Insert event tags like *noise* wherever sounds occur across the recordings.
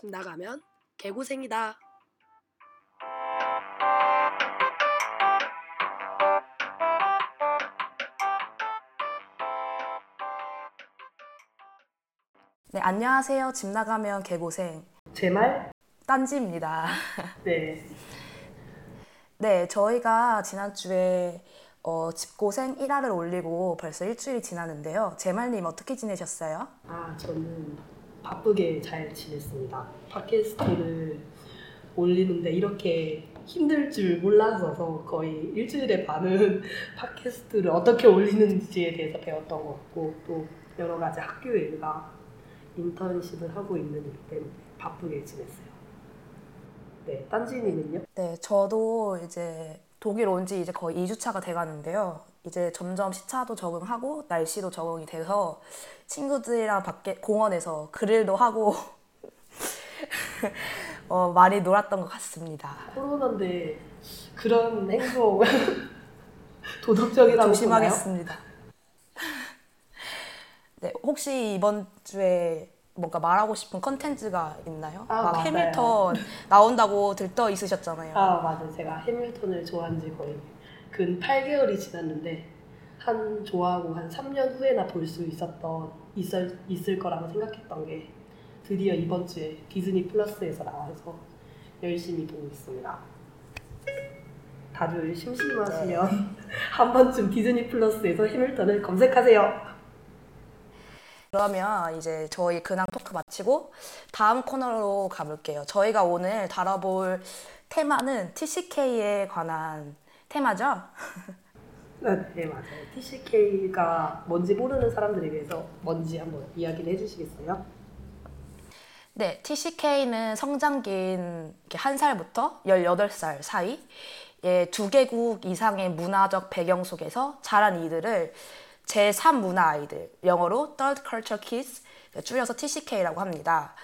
집 나가면 개고생이다. 네, 안녕하세요. 집 나가면 개고생 제 말? 딴지입니다. *laughs* 네. 네, 저희가 지난주에 어, 집고생 1화를 올리고 벌써 일주일이 지났는데요. 제말님 어떻게 지내셨어요? 아, 저는 바쁘게 잘 지냈습니다. 팟캐스트를 올리는데 이렇게 힘들 줄 몰랐어서 거의 일주일에 반은 *laughs* 팟캐스트를 어떻게 올리는지에 대해서 배웠던 것 같고 또 여러 가지 학교 일과 인턴십을 하고 있는 일 때문에 바쁘게 지냈어요. 네, 딴지님은요? 네, 저도 이제 독일 온 지 이제 거의 2주차가 돼 가는데요. 이제 점점 시차도 적응하고 날씨도 적응이 돼서 친구들이랑 밖에 공원에서 그릴도 하고 *laughs* 어, 많이 놀았던 것 같습니다. 코로나인데 그런 행동 *laughs* 도덕적이라고? 조심하겠습니다. 네, 혹시 이번 주에 뭔가 말하고 싶은 컨텐츠가 있나요? 아, 막 맞아요. 해밀턴 나온다고 들떠 있으셨잖아요. 아 맞아요. 제가 해밀턴을 좋아한 지 거의 근 8개월이 지났는데 한 좋아하고 한 3년 후에나 볼 수 있었던 있을 있을 거라고 생각했던 게 드디어 이번 주에 디즈니 플러스에서 나와서 열심히 보고 있습니다. 다들 심심하시면 *laughs* 한 번쯤 디즈니 플러스에서 해밀턴을 검색하세요. 그러면 이제 저희 근황 토크 마치고 다음 코너로 가볼게요. 저희가 오늘 다뤄볼 테마는 TCK에 관한 테마죠? 네, 네 맞아요. TCK가 뭔지 모르는 사람들에 대해서 뭔지 한번 이야기를 해주시겠어요? 네, TCK는 성장기인 한 살부터 18살 사이 예, 두 개국 이상의 문화적 배경 속에서 자란 이들을 제3문화 아이들, 영어로 Third Culture Kids, 줄여서 TCK라고 합니다.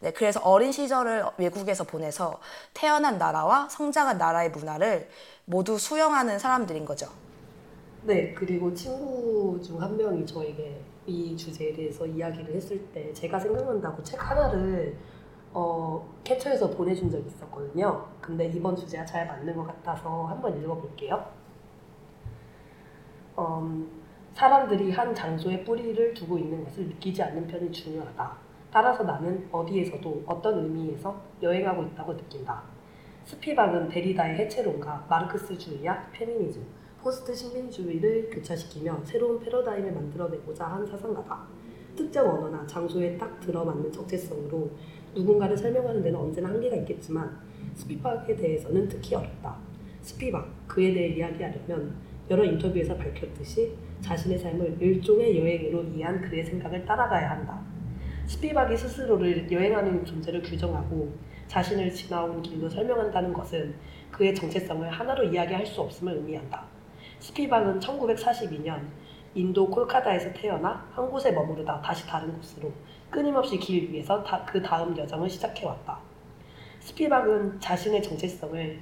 네, 그래서 어린 시절을 외국에서 보내서 태어난 나라와 성장한 나라의 문화를 모두 수용하는 사람들인 거죠. 네, 그리고 친구 중 한 명이 저에게 이 주제에 대해서 이야기를 했을 때 제가 생각난다고 책 하나를 어, 캡처해서 보내준 적이 있었거든요. 근데 이번 주제가 잘 맞는 것 같아서 한번 읽어볼게요. 음, 사람들이 한 장소에 뿌리를 두고 있는 것을 느끼지 않는 편이 중요하다. 따라서 나는 어디에서도 어떤 의미에서 여행하고 있다고 느낀다. 스피박은 데리다의 해체론과 마르크스주의와 페미니즘, post 식민주의를 교차시키며 새로운 패러다임을 만들어내고자 한 사상가다. 특정 언어나 장소에 딱 들어맞는 정체성으로 누군가를 설명하는 데는 언제나 한계가 있겠지만 스피박에 대해서는 특히 어렵다. 스피박, 그에 대해 이야기하려면 여러 인터뷰에서 밝혔듯이 자신의 삶을 일종의 여행으로 이해한 그의 생각을 따라가야 한다. 스피박이 스스로를 여행하는 존재를 규정하고 자신을 지나온 길로 설명한다는 것은 그의 정체성을 하나로 이야기할 수 없음을 의미한다. 스피박은 1942년 인도 콜카다에서 태어나 한 곳에 머무르다 다시 다른 곳으로 끊임없이 길 위에서 다, 그 다음 여정을 시작해왔다. 스피박은 자신의 정체성을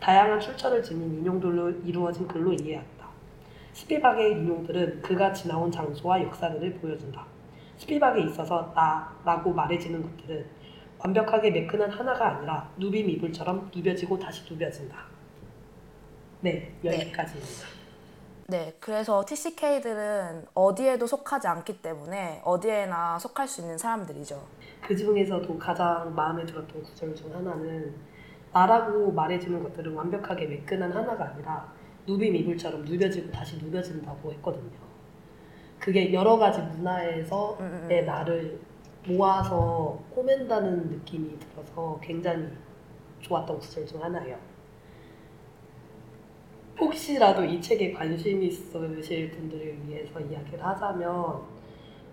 다양한 출처를 지닌 인용들로 이루어진 글로 이해한다. 스피박의 인용들은 그가 지나온 장소와 역사를 보여준다. 스피박에 있어서 나라고 말해지는 것들은 완벽하게 매끈한 하나가 아니라 누빔 이불처럼 누벼지고 다시 누벼진다. 네, 여기까지입니다. 네, 그래서 TCK들은 어디에도 속하지 않기 때문에 어디에나 속할 수 있는 사람들이죠. 그 중에서도 가장 마음에 들었던 구절 중 하나는 나라고 말해주는 것들은 완벽하게 매끈한 하나가 아니라 누빔 이불처럼 누벼지고 다시 누벼진다고 했거든요. 그게 여러 가지 문화에서의 음, 음. 나를 모아서 꼬맨다는 느낌이 들어서 굉장히 좋았던 구절 중 하나예요. 혹시라도 이 책에 관심 있으실 분들을 위해서 이야기를 하자면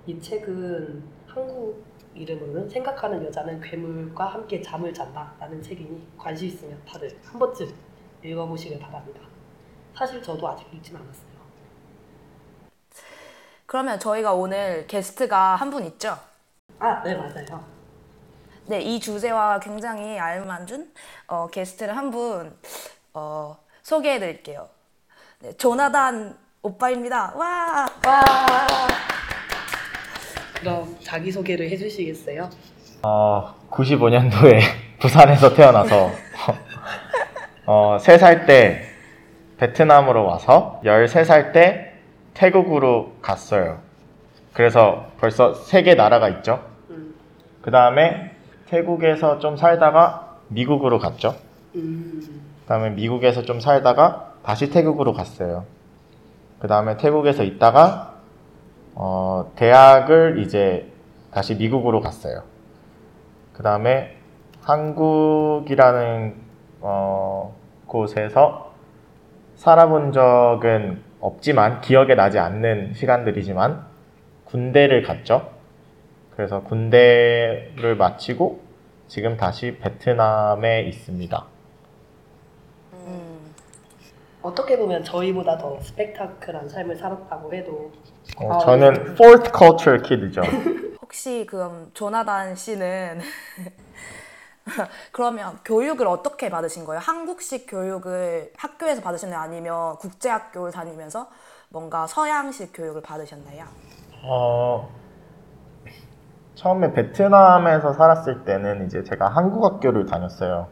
이 책은 한국 이름으로는 생각하는 여자는 괴물과 함께 잠을 잔다 라는 책이니 관심 있으면 다들 한 번쯤 읽어보시길 바랍니다. 사실 저도 아직 읽진 않았어요. 그러면 저희가 오늘 게스트가 한 분 있죠? 아, 네 맞아요. 네, 이 주제와 굉장히 알맞은 어, 게스트를 한 분 어, 소개해 드릴게요. 네, 조나단 오빠입니다. 와! 와. 그럼 자기 소개를 해주시겠어요? 어, 95년도에 *laughs* 부산에서 태어나서 어, 3살 때 베트남으로 와서 13살 때 태국으로 갔어요. 그래서 벌써 세 개 나라가 있죠. 음. 그 다음에 태국에서 좀 살다가 미국으로 갔죠. 음. 그 다음에 미국에서 좀 살다가 다시 태국으로 갔어요. 그 다음에 태국에서 있다가 어, 대학을 이제 다시 미국으로 갔어요. 그 다음에 한국이라는 어, 곳에서 살아본 적은 없지만 기억에 나지 않는 시간들이지만 군대를 갔죠. 그래서 군대를 마치고 지금 다시 베트남에 있습니다. 음, 어떻게 보면 저희보다 더 스펙타클한 삶을 살았다고 해도 어, 아, 저는 네. fourth culture kid죠. *laughs* 혹시 그럼 조나단 씨는 *laughs* 그러면 교육을 어떻게 받으신 거예요? 한국식 교육을 학교에서 받으셨나요? 아니면 국제학교를 다니면서 뭔가 서양식 교육을 받으셨나요? 어, 처음에 베트남에서 살았을 때는 이제 제가 한국 학교를 다녔어요.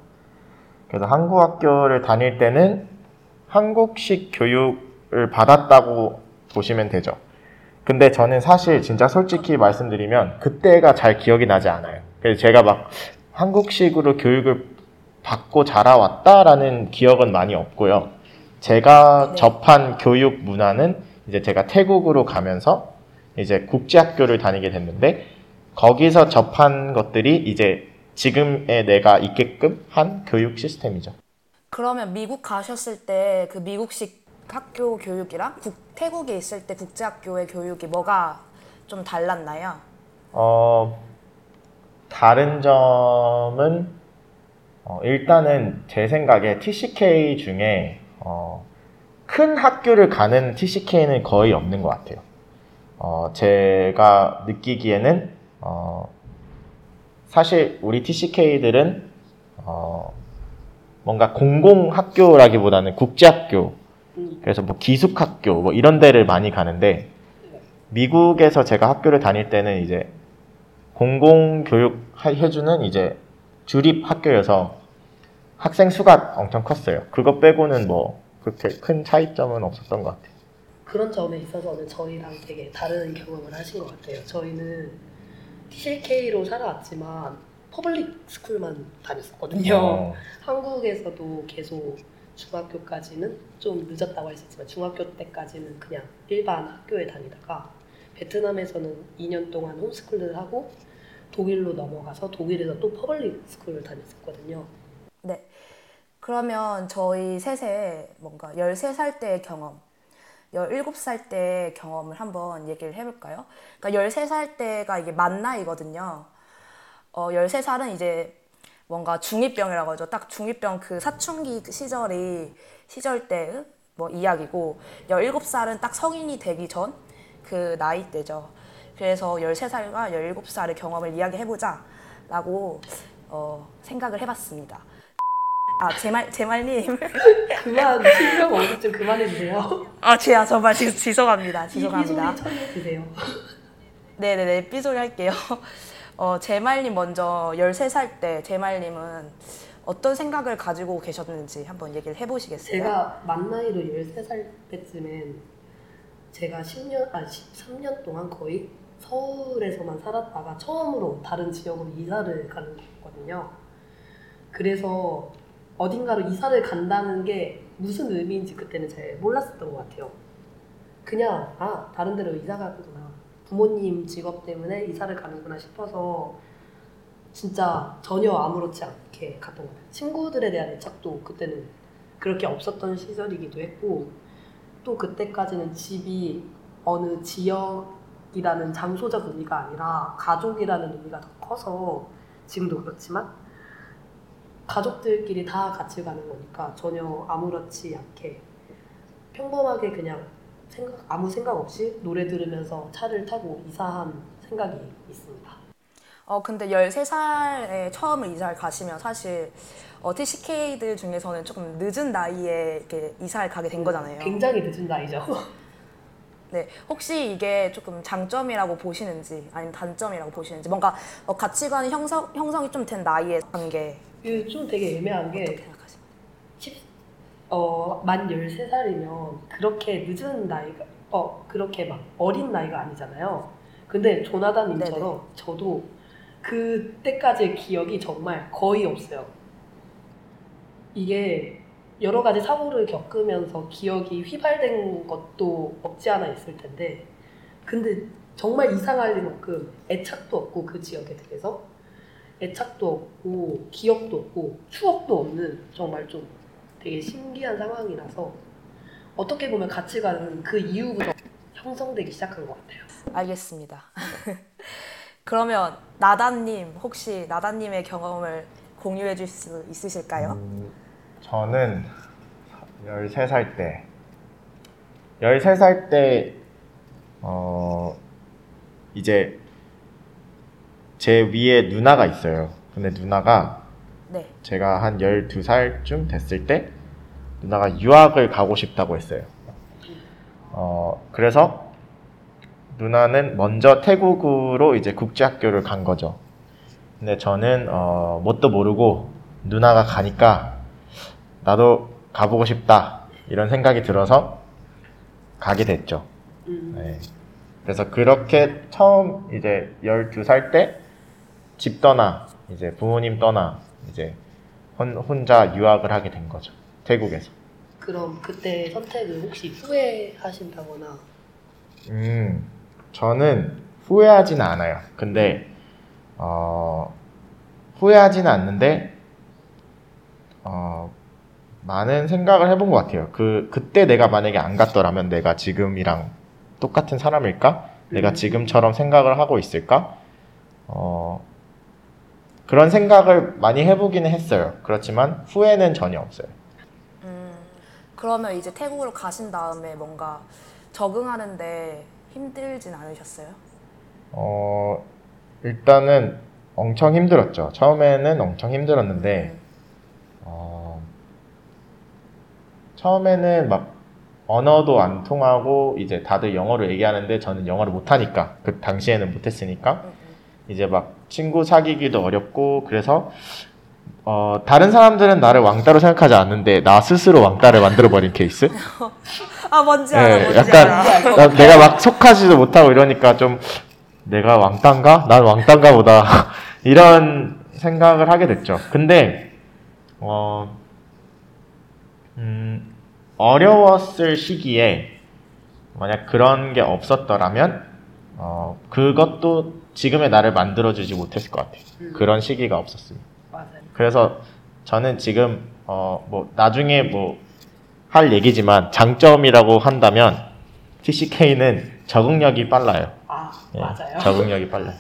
그래서 한국 학교를 다닐 때는 한국식 교육을 받았다고 보시면 되죠. 근데 저는 사실 진짜 솔직히 말씀드리면 그때가 잘 기억이 나지 않아요. 그래서 제가 막 한국식으로 교육을 받고 자라왔다라는 기억은 많이 없고요. 제가 네. 접한 교육 문화는 이제 제가 태국으로 가면서 이제 국제학교를 다니게 됐는데 거기서 접한 것들이 이제 지금의 내가 있게끔 한 교육 시스템이죠. 그러면 미국 가셨을 때 그 미국식 학교 교육이랑 국, 태국에 있을 때 국제학교의 교육이 뭐가 좀 달랐나요? 어, 다른 점은 어, 일단은 제 생각에 TCK 중에 어, 큰 학교를 가는 TCK는 거의 없는 것 같아요. 어, 제가 느끼기에는 어, 사실 우리 TCK들은 어, 뭔가 공공 학교라기보다는 국제학교 음. 그래서 뭐 기숙학교 뭐 이런 데를 많이 가는데 미국에서 제가 학교를 다닐 때는 이제 공공교육 하- 해주는 이제 주립 학교여서 학생 수가 엄청 컸어요. 그거 빼고는 뭐 그렇게 큰 차이점은 없었던 것 같아요. 그런 점에 있어서는 저희랑 되게 다른 경험을 하신 것 같아요. 저희는 TCK로 살아왔지만 public school만 다녔었거든요. 어, 한국에서도 계속 중학교까지는 좀 늦었다고 할 수 있지만 중학교 때까지는 그냥 일반 학교에 다니다가 베트남에서는 2년 동안 homeschool을 하고 독일로 넘어가서 독일에서 또 public school을 다녔었거든요. 네. 그러면 저희 셋의 뭔가 13살 때의 경험, 17살 때의 경험을 한번 얘기를 해볼까요? 그러니까 13살 때가 이게 만 나이거든요. 어, 13살은 이제 뭔가 중2병이라고 하죠. 딱 중2병 그 사춘기 시절이 시절 때의 뭐 이야기고 17살은 딱 성인이 되기 전 그 나이 때죠. 그래서 13살과 17살의 경험을 이야기해보자 라고 어, 생각을 해봤습니다. 아, 제말, 제말님. *laughs* 그만 실명 언급 좀 그만해주세요. 아, 제야, 정말 지, 지속합니다. 소리 처리해주세요. 네네네, 삐소리 할게요. 어, 제말님 먼저 13살 때 제말님은 어떤 생각을 가지고 계셨는지 한번 얘기를 해보시겠어요? 제가 만 나이로 13살 때쯤엔 제가 10년, 아 13년 동안 거의 서울에서만 살았다가 처음으로 다른 지역으로 이사를 가는 거거든요. 그래서 어딘가로 이사를 간다는 게 무슨 의미인지 그때는 잘 몰랐었던 것 같아요. 그냥 아 다른 데로 이사 가는구나. 부모님 직업 때문에 이사를 가는구나 싶어서 진짜 전혀 아무렇지 않게 갔던 것 같아요. 친구들에 대한 애착도 그때는 그렇게 없었던 시절이기도 했고 또 그때까지는 집이 어느 지역이라는 장소적 의미가 아니라 가족이라는 의미가 더 커서 지금도 그렇지만 가족들끼리 다 같이 가는 거니까 전혀 아무렇지 않게 평범하게 그냥 생각, 아무 생각 없이 노래 들으면서 차를 타고 이사한 생각이 있습니다. 어, 근데 13살에 처음 이사를 가시면 사실 어, TCK들 중에서는 조금 늦은 나이에 이렇게 이사를 가게 된 거잖아요. 굉장히 늦은 나이죠. 네, 혹시 이게 조금 장점이라고 보시는지 아니면 단점이라고 보시는지 뭔가 어, 가치관 형성 형성이 좀 된 나이의 관계 이게 좀 되게 애매한 게 어떻게 생각하세요? 10, 어, 만 13살이면 그렇게 늦은 나이가, 어, 그렇게 막 어린 나이가 아니잖아요. 근데 조나단 님처럼 저도 그때까지의 기억이 정말 거의 없어요. 이게 여러 가지 사고를 겪으면서 기억이 휘발된 것도 없지 않아 있을 텐데, 근데 정말 이상할 만큼 애착도 없고 그 지역에 대해서 애착도 없고 기억도 없고 추억도 없는 정말 좀 되게 신기한 상황이라서 어떻게 보면 가치관은 그 이후부터 형성되기 시작한 것 같아요. 알겠습니다. *laughs* 그러면 나다님 혹시 나다님의 경험을 공유해 줄수 있으실까요? 음, 저는 13살 때 13살 때 어, 이제 제 위에 누나가 있어요. 근데 누나가 네. 제가 한 12살쯤 됐을 때 누나가 유학을 가고 싶다고 했어요. 어, 그래서 누나는 먼저 태국으로 이제 국제학교를 간 거죠. 근데 저는 어, 뭣도 모르고 누나가 가니까 나도 가보고 싶다 이런 생각이 들어서 가게 됐죠. 음. 네. 그래서 그렇게 처음 이제 12살 때 집 떠나 이제 부모님 떠나 이제 혼, 혼자 유학을 하게 된 거죠. 태국에서. 그럼 그때 선택을 혹시 후회하신다거나 음, 저는 후회하지는 않아요. 근데 어, 후회하지는 않는데 어, 많은 생각을 해본 것 같아요. 그 그때 내가 만약에 안 갔더라면 내가 지금이랑 똑같은 사람일까? 내가 음. 지금처럼 생각을 하고 있을까? 어, 그런 생각을 많이 해보기는 했어요. 그렇지만 후회는 전혀 없어요. 음, 그러면 이제 태국으로 가신 다음에 뭔가 적응하는데 힘들진 않으셨어요? 어, 일단은 엄청 힘들었죠. 처음에는 엄청 힘들었는데, 어, 처음에는 막 언어도 안 통하고 이제 다들 영어로 얘기하는데 저는 영어를 못하니까 그 당시에는 못했으니까 음, 음. 이제 막 친구 사귀기도 어렵고 그래서 어, 다른 사람들은 나를 왕따로 생각하지 않는데 나 스스로 왕따를 만들어 버린 케이스. 아 뭔지 알아, 예, 뭔지 약간 알아. 나- 내가 막 속하지도 못하고 이러니까 좀 내가 왕따인가? 난 왕따인가 보다. *laughs* 이런 생각을 하게 됐죠. 근데, 어, 음, 어려웠을 시기에 만약 그런 게 없었더라면, 어, 그것도 지금의 나를 만들어주지 못했을 것 같아요. 음. 그런 시기가 없었으면. 맞아요. 그래서 저는 지금 어 뭐 나중에 뭐 할 얘기지만 장점이라고 한다면 TCK는 적응력이 빨라요. 아 예, 맞아요. 적응력이 빨라요.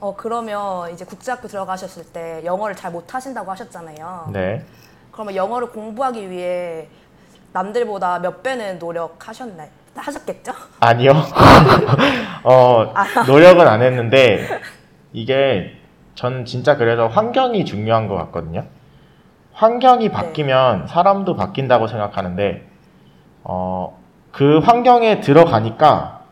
어 그러면 이제 국제학교 들어가셨을 때 영어를 잘 못하신다고 하셨잖아요. 네. 그러면 영어를 공부하기 위해 남들보다 몇 배는 노력하셨나요? 하셨겠죠? 아니요. *laughs* 어 노력은 안 했는데 이게 저는 진짜 그래서 환경이 중요한 것 같거든요. 환경이 바뀌면 사람도 바뀐다고 생각하는데 어, 그 환경에 들어가니까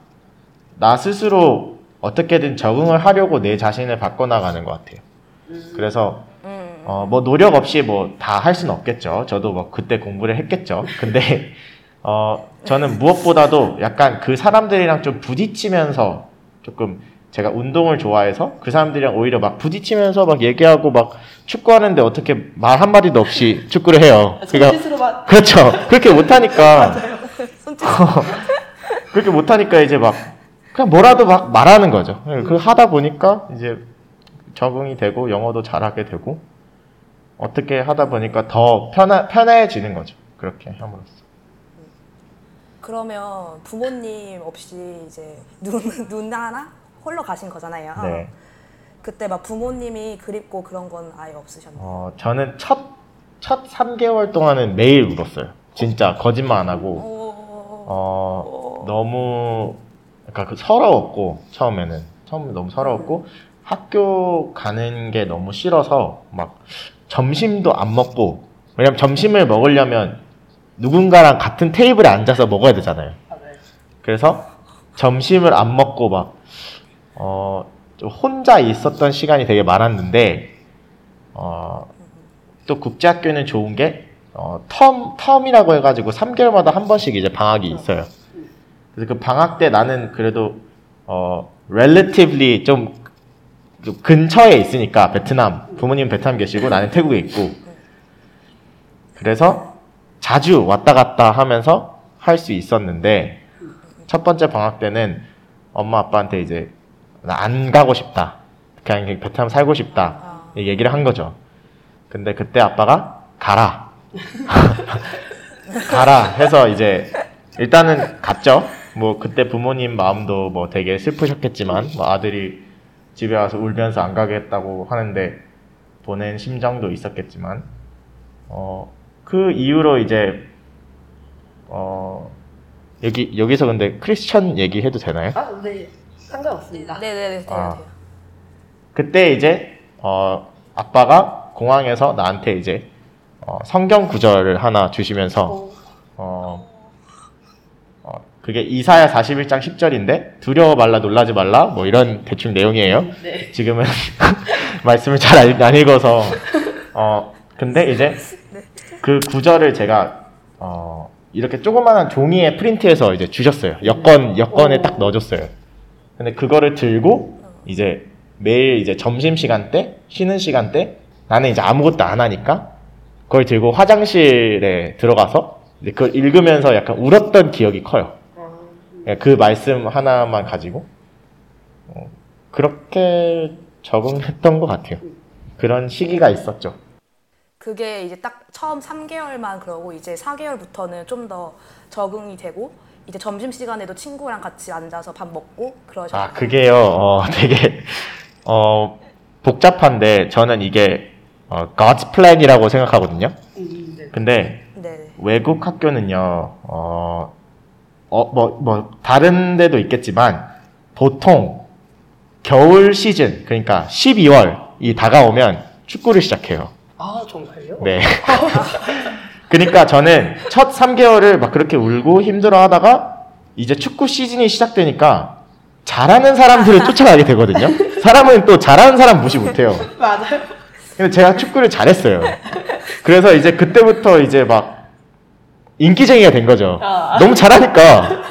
나 스스로 어떻게든 적응을 하려고 내 자신을 바꿔나가는 것 같아요. 음. 그래서 음. 어, 뭐 노력 없이 뭐 다 할 수는 없겠죠. 저도 뭐 그때 공부를 했겠죠. 근데 어, 저는 무엇보다도 약간 그 사람들이랑 좀 부딪히면서 조금 제가 운동을 좋아해서 그 사람들이랑 오히려 막 부딪히면서 막 얘기하고 막 축구하는데 어떻게 말 한마디도 없이 축구를 해요. 그러니까 손짓으로만 그렇죠. 그렇게 못하니까 *laughs* 손짓. *laughs* 그렇게 못하니까 이제 막 그냥 뭐라도 막 말하는 거죠. 그 하다 보니까 이제 적응이 되고 영어도 잘하게 되고 어떻게 하다 보니까 더 편하, 편해지는 거죠. 그렇게 함으로써. 그러면 부모님 없이 이제 누, *laughs* 누나나 홀로 가신 거잖아요. 네. 그때 막 부모님이 그립고 그런 건 아예 없으셨나요? 어, 저는 첫, 첫 3개월 동안은 매일 울었어요. 진짜 거짓말 안 하고. 오, 어, 너무, 그러니까 그 서러웠고, 처음에는. 처음에 너무 서러웠고, 학교 가는 게 너무 싫어서, 막, 점심도 안 먹고, 왜냐면 점심을 먹으려면 누군가랑 같은 테이블에 앉아서 먹어야 되잖아요. 맞아요. 그래서 점심을 안 먹고 막, 어, 좀 혼자 있었던 시간이 되게 많았는데, 어, 또 국제학교는 좋은 게, 어, 텀, 텀이라고 해가지고 3개월마다 한 번씩 이제 방학이 있어요. 그래서 그 방학 때 나는 그래도, 어, relatively 좀그 근처에 있으니까, 베트남, 부모님 베트남 계시고 나는 태국에 있고, 그래서 자주 왔다 갔다 하면서 할 수 있었는데, 첫 번째 방학 때는 엄마 아빠한테 이제 나 안 가고 싶다. 그냥 베트남 살고 싶다. 이 얘기를 한 거죠. 근데 그때 아빠가 가라. *laughs* 가라 해서 이제 일단은 갔죠. 뭐 그때 부모님 마음도 뭐 되게 슬프셨겠지만 뭐 아들이 집에 와서 울면서 안 가겠다고 하는데 보낸 심정도 있었겠지만 어 그 이후로 이제 어 여기 여기서 근데 크리스천 얘기해도 되나요? 아, 네. 상관없습니다. 네네네 돼요 아. 돼요. 그때 이제 어 아빠가 공항에서 나한테 이제 어, 성경 구절을 하나 주시면서 어, 어, 어, 그게 이사야 41장 10절인데 두려워 말라 놀라지 말라 뭐 이런 대충 내용이에요. 네. 지금은 *laughs* 말씀을 잘 안 읽어서 어 근데 이제 그 구절을 제가 어 이렇게 조그마한 종이에 프린트해서 이제 주셨어요. 여권 여권에 오. 딱 넣어줬어요. 근데 그거를 들고 이제 매일 이제 점심 시간 때 쉬는 시간 때 나는 이제 아무것도 안 하니까 그걸 들고 화장실에 들어가서 이제 그걸 읽으면서 약간 울었던 기억이 커요. 어, 그냥 그 말씀 하나만 가지고 어, 그렇게 적응했던 것 같아요. 그런 시기가 있었죠. 그게 이제 딱 처음 3개월만 그러고 이제 4개월부터는 좀 더 적응이 되고 이제 점심 시간에도 친구랑 같이 앉아서 밥 먹고 그러죠. 아 그게요, 어, *laughs* 되게 어, 복잡한데 저는 이게 어, God's plan이라고 생각하거든요. 음, 네. 근데 네. 외국 학교는요, 어, 어, 뭐, 뭐, 다른 데도 있겠지만, 보통, 겨울 시즌, 그러니까 12월이 다가오면 축구를 시작해요. 아, 정말요? 네. *laughs* 그러니까 저는 첫 3개월을 막 그렇게 울고 힘들어 하다가, 이제 축구 시즌이 시작되니까, 잘하는 사람들을 쫓아가게 되거든요. 사람은 또 잘하는 사람 무시 못해요. 맞아요. 근데 제가 축구를 잘했어요. 그래서 이제 그때부터 이제 막 인기쟁이가 된 거죠. 아. 너무 잘하니까.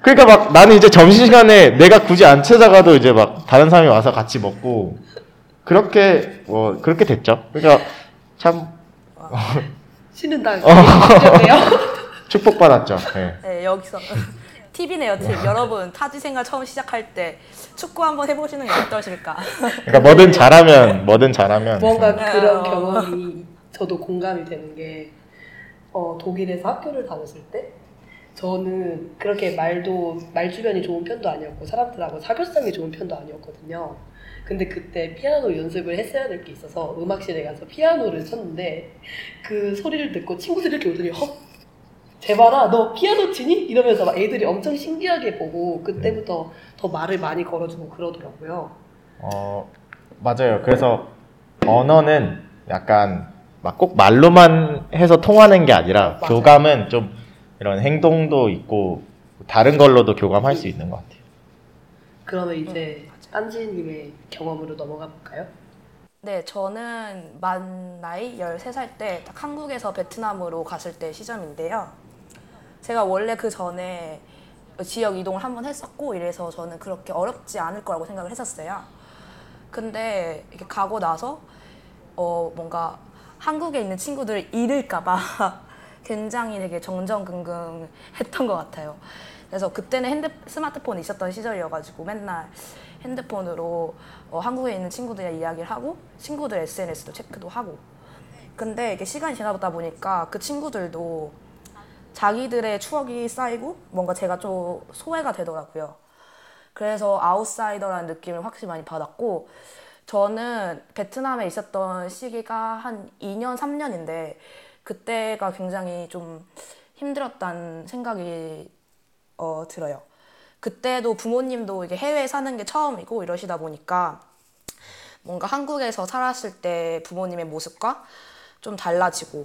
그러니까 막 나는 이제 점심시간에 내가 굳이 안 찾아가도 이제 막 다른 사람이 와서 같이 먹고 그렇게 뭐 그렇게 됐죠. 그러니까 참 쉬는 날. 어. 요 축복받았죠. 예. 네, 여기서 *laughs* 팁이네요, 팁. 여러분, 타지 생활 처음 시작할 때 축구 한번 해보시는 게 어떠실까? 그러니까 뭐든 잘하면 뭐든 잘하면 뭔가 네. 그런 어. 경험이 저도 공감이 되는 게 어, 독일에서 학교를 다녔을 때 저는 그렇게 말도 말 주변이 좋은 편도 아니었고 사람들하고 사교성이 좋은 편도 아니었거든요. 근데 그때 피아노 연습을 했어야 될 게 있어서 음악실에 가서 피아노를 쳤는데 그 소리를 듣고 친구들이 이렇게 오더니 헉 제발아 너 피아노 치니? 이러면서 막 애들이 엄청 신기하게 보고 그때부터 더 말을 많이 걸어주고 그러더라고요. 어, 맞아요. 그래서 언어는 약간 막 꼭 말로만 해서 통하는 게 아니라 맞아요. 교감은 좀 이런 행동도 있고 다른 걸로도 교감할 수 있는 것 같아요. 그러면 이제 딴지님의 경험으로 넘어가 볼까요? 네, 저는 만 나이 13살 때 딱 한국에서 베트남으로 갔을 때 시점인데요. 제가 원래 그 전에 지역 이동을 한번 했었고 이래서 저는 그렇게 어렵지 않을 거라고 생각을 했었어요. 근데 이렇게 가고 나서 어 뭔가 한국에 있는 친구들을 잃을까봐 *laughs* 굉장히 되게 정정긍긍했던 것 같아요. 그래서 그때는 핸드 스마트폰이 있었던 시절이어가지고 맨날 핸드폰으로 어, 한국에 있는 친구들이랑 이야기를 하고 친구들 SNS도 체크도 하고 근데 이게 시간이 지나다 보니까 그 친구들도 자기들의 추억이 쌓이고 뭔가 제가 좀 소외가 되더라고요. 그래서 아웃사이더라는 느낌을 확실히 많이 받았고 저는 베트남에 있었던 시기가 한 2년, 3년인데 그때가 굉장히 좀 힘들었다는 생각이 어, 들어요. 그때도 부모님도 이게 해외에 사는 게 처음이고 이러시다 보니까 뭔가 한국에서 살았을 때 부모님의 모습과 좀 달라지고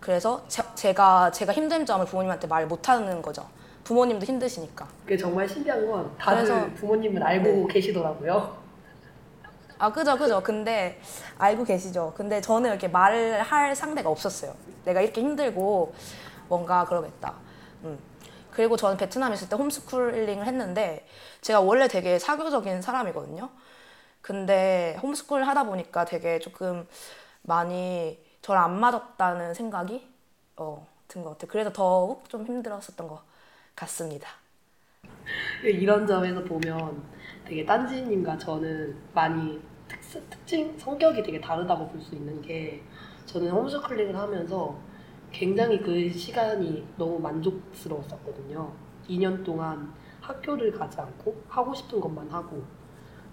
그래서 제, 가 제가 힘든 점을 부모님한테 말 못하는 거죠. 부모님도 힘드시니까. 그게 정말 신기한 건 다들 그래서- 부모님은 알고 계시더라고요. 아 그죠 그죠. 근데 알고 계시죠. 근데 저는 이렇게 말을 할 상대가 없었어요. 내가 이렇게 힘들고 뭔가 그러겠다. 음. 그리고 저는 베트남에 있을 때 홈스쿨링을 했는데 제가 원래 되게 사교적인 사람이거든요. 근데 홈스쿨 하다 보니까 되게 조금 많이 저를 안 맞았다는 생각이 어, 든 것 같아요. 그래서 더욱 좀 힘들었었던 것 같습니다. 이런 점에서 보면 되게 딴지님과 저는 많이 특, 특징, 성격이 되게 다르다고 볼 수 있는 게 저는 홈스쿨링을 하면서 굉장히 그 시간이 너무 만족스러웠었거든요. 2년 동안 학교를 가지 않고 하고 싶은 것만 하고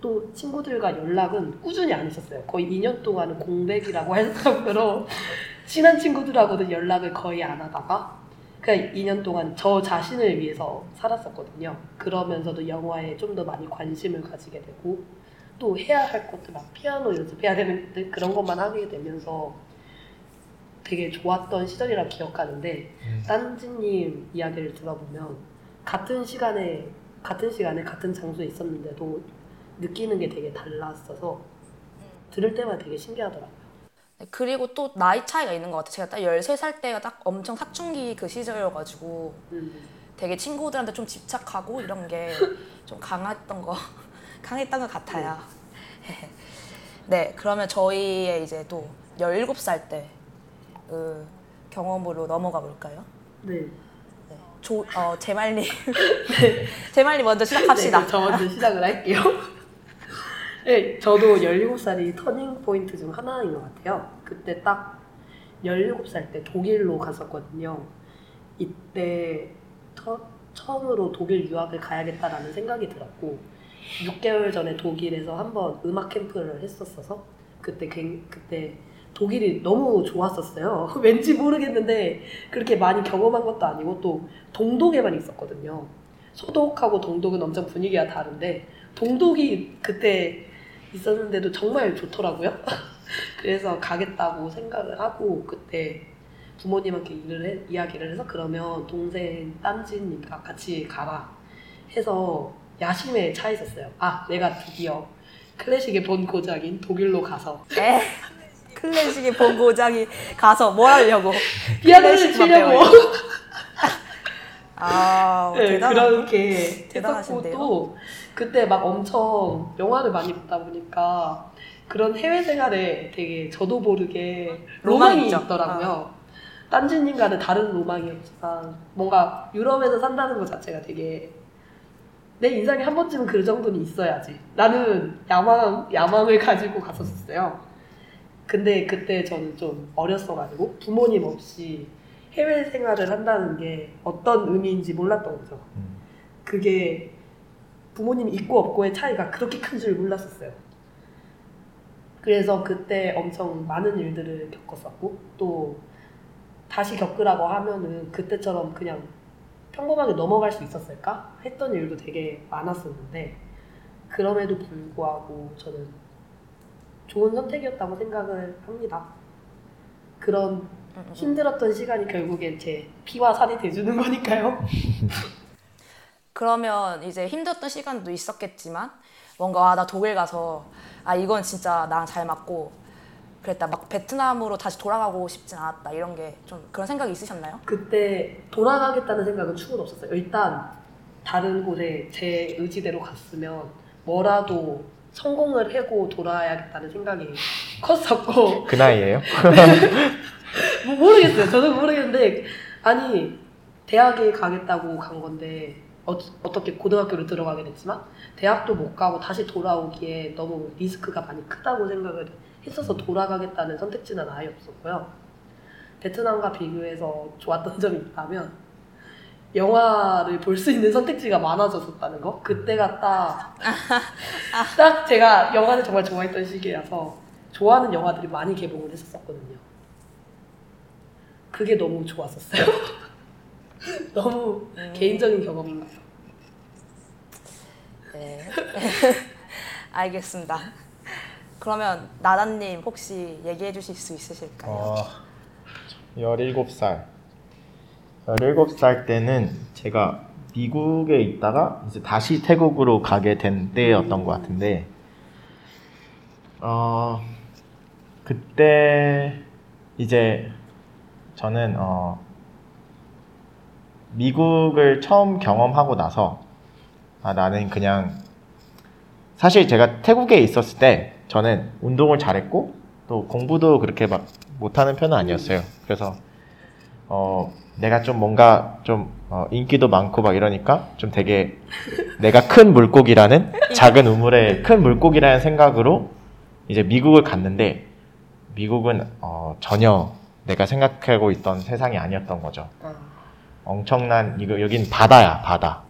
또 친구들과 연락은 꾸준히 안 했었어요. 거의 2년 동안은 공백이라고 할 정도로 *laughs* 친한 친구들하고는 연락을 거의 안 하다가 그냥 2년 동안 저 자신을 위해서 살았었거든요. 그러면서도 영화에 좀 더 많이 관심을 가지게 되고 또 해야 할 것들 막 피아노 연습해야 되는 그런 것만 하게 되면서 되게 좋았던 시절이라 기억하는데 딴지님 이야기를 들어보면 같은 시간에 같은 시간에 같은 장소에 있었는데도 느끼는 게 되게 달랐어서 들을 때마다 되게 신기하더라고요. 네, 그리고 또 나이 차이가 있는 것 같아요. 제가 딱 13살 때가 딱 엄청 사춘기 그 시절이어가지고 음. 되게 친구들한테 좀 집착하고 이런 게 *laughs* 좀 강했던 거 *laughs* 강했던 것 같아요. *laughs* 네, 그러면 저희의 이제 또 17살 때 그 경험으로 넘어가 볼까요? 네. 네. 조, 어, 제말님. 제말님 *laughs* 먼저 시작합시다. 네, 저 먼저 시작을 할게요. *laughs* 네, 저도 17살이 터닝 포인트 중 하나인 것 같아요. 그때 딱 17살 때 독일로 갔었거든요. 이때 처, 처음으로 독일 유학을 가야겠다라는 생각이 들었고 6개월 전에 독일에서 한번 음악 캠프를 했었어서 그때 굉- 그때 독일이 너무 좋았었어요. *laughs* 왠지 모르겠는데 그렇게 많이 경험한 것도 아니고 또 동독에만 있었거든요. 소독하고 동독은 엄청 분위기가 다른데 동독이 그때 있었는데도 정말 좋더라고요. *laughs* 그래서 가겠다고 생각을 하고 그때 부모님한테 일을 해- 이야기를 해서 그러면 동생 딴지님과 같이 가라 해서 야심에 차 있었어요. 아 내가 드디어 클래식의 본 고장인 독일로 가서 에 *laughs* 클래식의 본고장이 가서 뭘 하려고? 피아노를 치려고. *laughs* 아, 네, 대단하다. 그렇게 했었고? 또 그때 막 엄청 영화를 많이 보다 보니까 그런 해외 생활에 되게 저도 모르게 로망이 있죠. 아. 있더라고요. 딴지님과는 다른 로망이었지만 뭔가 유럽에서 산다는 것 자체가 되게 내 인생에 한 번쯤은 그 정도는 있어야지. 라는 야망, 야망을 가지고 갔었어요. 근데 그때 저는 좀 어렸어가지고 부모님 없이 해외 생활을 한다는 게 어떤 의미인지 몰랐던 거죠. 음. 그게 부모님이 있고 없고의 차이가 그렇게 큰 줄 몰랐었어요. 그래서 그때 엄청 많은 일들을 겪었었고 또 다시 겪으라고 하면은 그때처럼 그냥 평범하게 넘어갈 수 있었을까 했던 일도 되게 많았었는데 그럼에도 불구하고 저는 좋은 선택이었다고 생각을 합니다. 그런 음, 음. 힘들었던 시간이 결국엔 제 피와 살이 돼주는 거니까요. *laughs* 그러면 이제 힘들었던 시간도 있었겠지만 뭔가 아, 나 독일 가서 아 이건 진짜 나랑 잘 맞고 그랬다 막 베트남으로 다시 돌아가고 싶진 않았다 이런 게 좀 그런 생각이 있으셨나요? 그때 돌아가겠다는 생각은 추후 없었어요. 일단 다른 곳에 제 의지대로 갔으면 뭐라도 성공을 하고 돌아야겠다는 생각이 컸었고 *laughs* 그 나이에요? *laughs* 뭐 모르겠어요. 저도 모르겠는데 아니 대학에 가겠다고 간 건데 어, 어떻게 고등학교를 들어가게 됐지만 대학도 못 가고 다시 돌아오기에 너무 리스크가 많이 크다고 생각을 했어서 돌아가겠다는 선택지는 아예 없었고요. 베트남과 비교해서 좋았던 점이 있다면 영화를 볼 수 있는 선택지가 많아졌었다는 거. 그때가 딱, *laughs* 딱 제가 영화를 정말 좋아했던 시기라서 좋아하는 영화들이 많이 개봉을 했었거든요. 그게 너무 좋았었어요. *laughs* 너무 개인적인 경험인가요? 네. *laughs* 알겠습니다. 그러면 나다님 혹시 얘기해 주실 수 있으실까요? 어, 17살. 17살 때는 제가 미국에 있다가 이제 다시 태국으로 가게 된 때였던 것 같은데 어 그때 이제 저는 어 미국을 처음 경험하고 나서 아 나는 그냥 사실 제가 태국에 있었을 때 저는 운동을 잘했고 또 공부도 그렇게 막 못하는 편은 아니었어요. 그래서 어 내가 좀 뭔가 좀 어, 인기도 많고 막 이러니까 좀 되게 내가 큰 물고기라는 작은 우물에 큰 물고기라는 생각으로 이제 미국을 갔는데 미국은 어, 전혀 내가 생각하고 있던 세상이 아니었던 거죠. 아, 엄청난 이거 여긴 바다야 바다.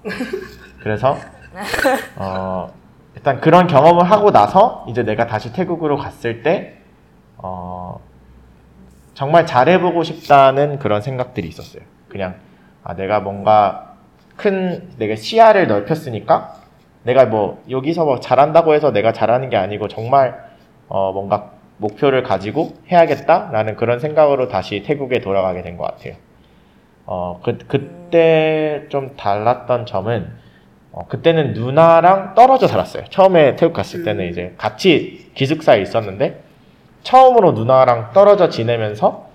그래서 어, 일단 그런 경험을 하고 나서 이제 내가 다시 태국으로 갔을 때 어, 정말 잘해보고 싶다는 그런 생각들이 있었어요. 그냥 아 내가 뭔가 큰 내가 시야를 넓혔으니까 내가 뭐 여기서 뭐 잘한다고 해서 내가 잘하는 게 아니고 정말 어, 뭔가 목표를 가지고 해야겠다라는 그런 생각으로 다시 태국에 돌아가게 된 것 같아요. 어, 그, 그때 좀 달랐던 점은, 어, 그때는 누나랑 떨어져 살았어요. 처음에 태국 갔을 때는 음. 이제 같이 기숙사에 있었는데, 처음으로 누나랑 떨어져 지내면서,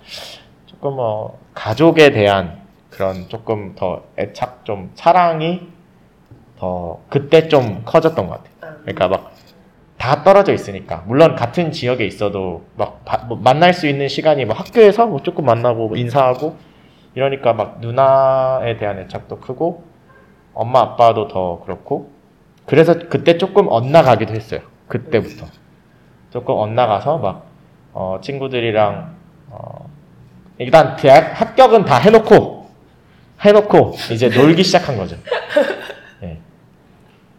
조금 뭐, 가족에 대한 그런 조금 더 애착, 좀 사랑이 더, 그때 좀 커졌던 것 같아요. 아, 그러니까 막, 다 떨어져 있으니까. 물론 같은 지역에 있어도 막 바- 뭐 만날 수 있는 시간이 뭐 학교에서 뭐 조금 만나고 뭐 인사하고 이러니까 막 누나에 대한 애착도 크고 엄마 아빠도 더 그렇고 그래서 그때 조금 엇나가기도 했어요. 그때부터 조금 엇나가서 막 어, 친구들이랑 어, 일단 대학 합격은 다 해놓고 해놓고 이제 놀기 시작한 거죠. *laughs* 예.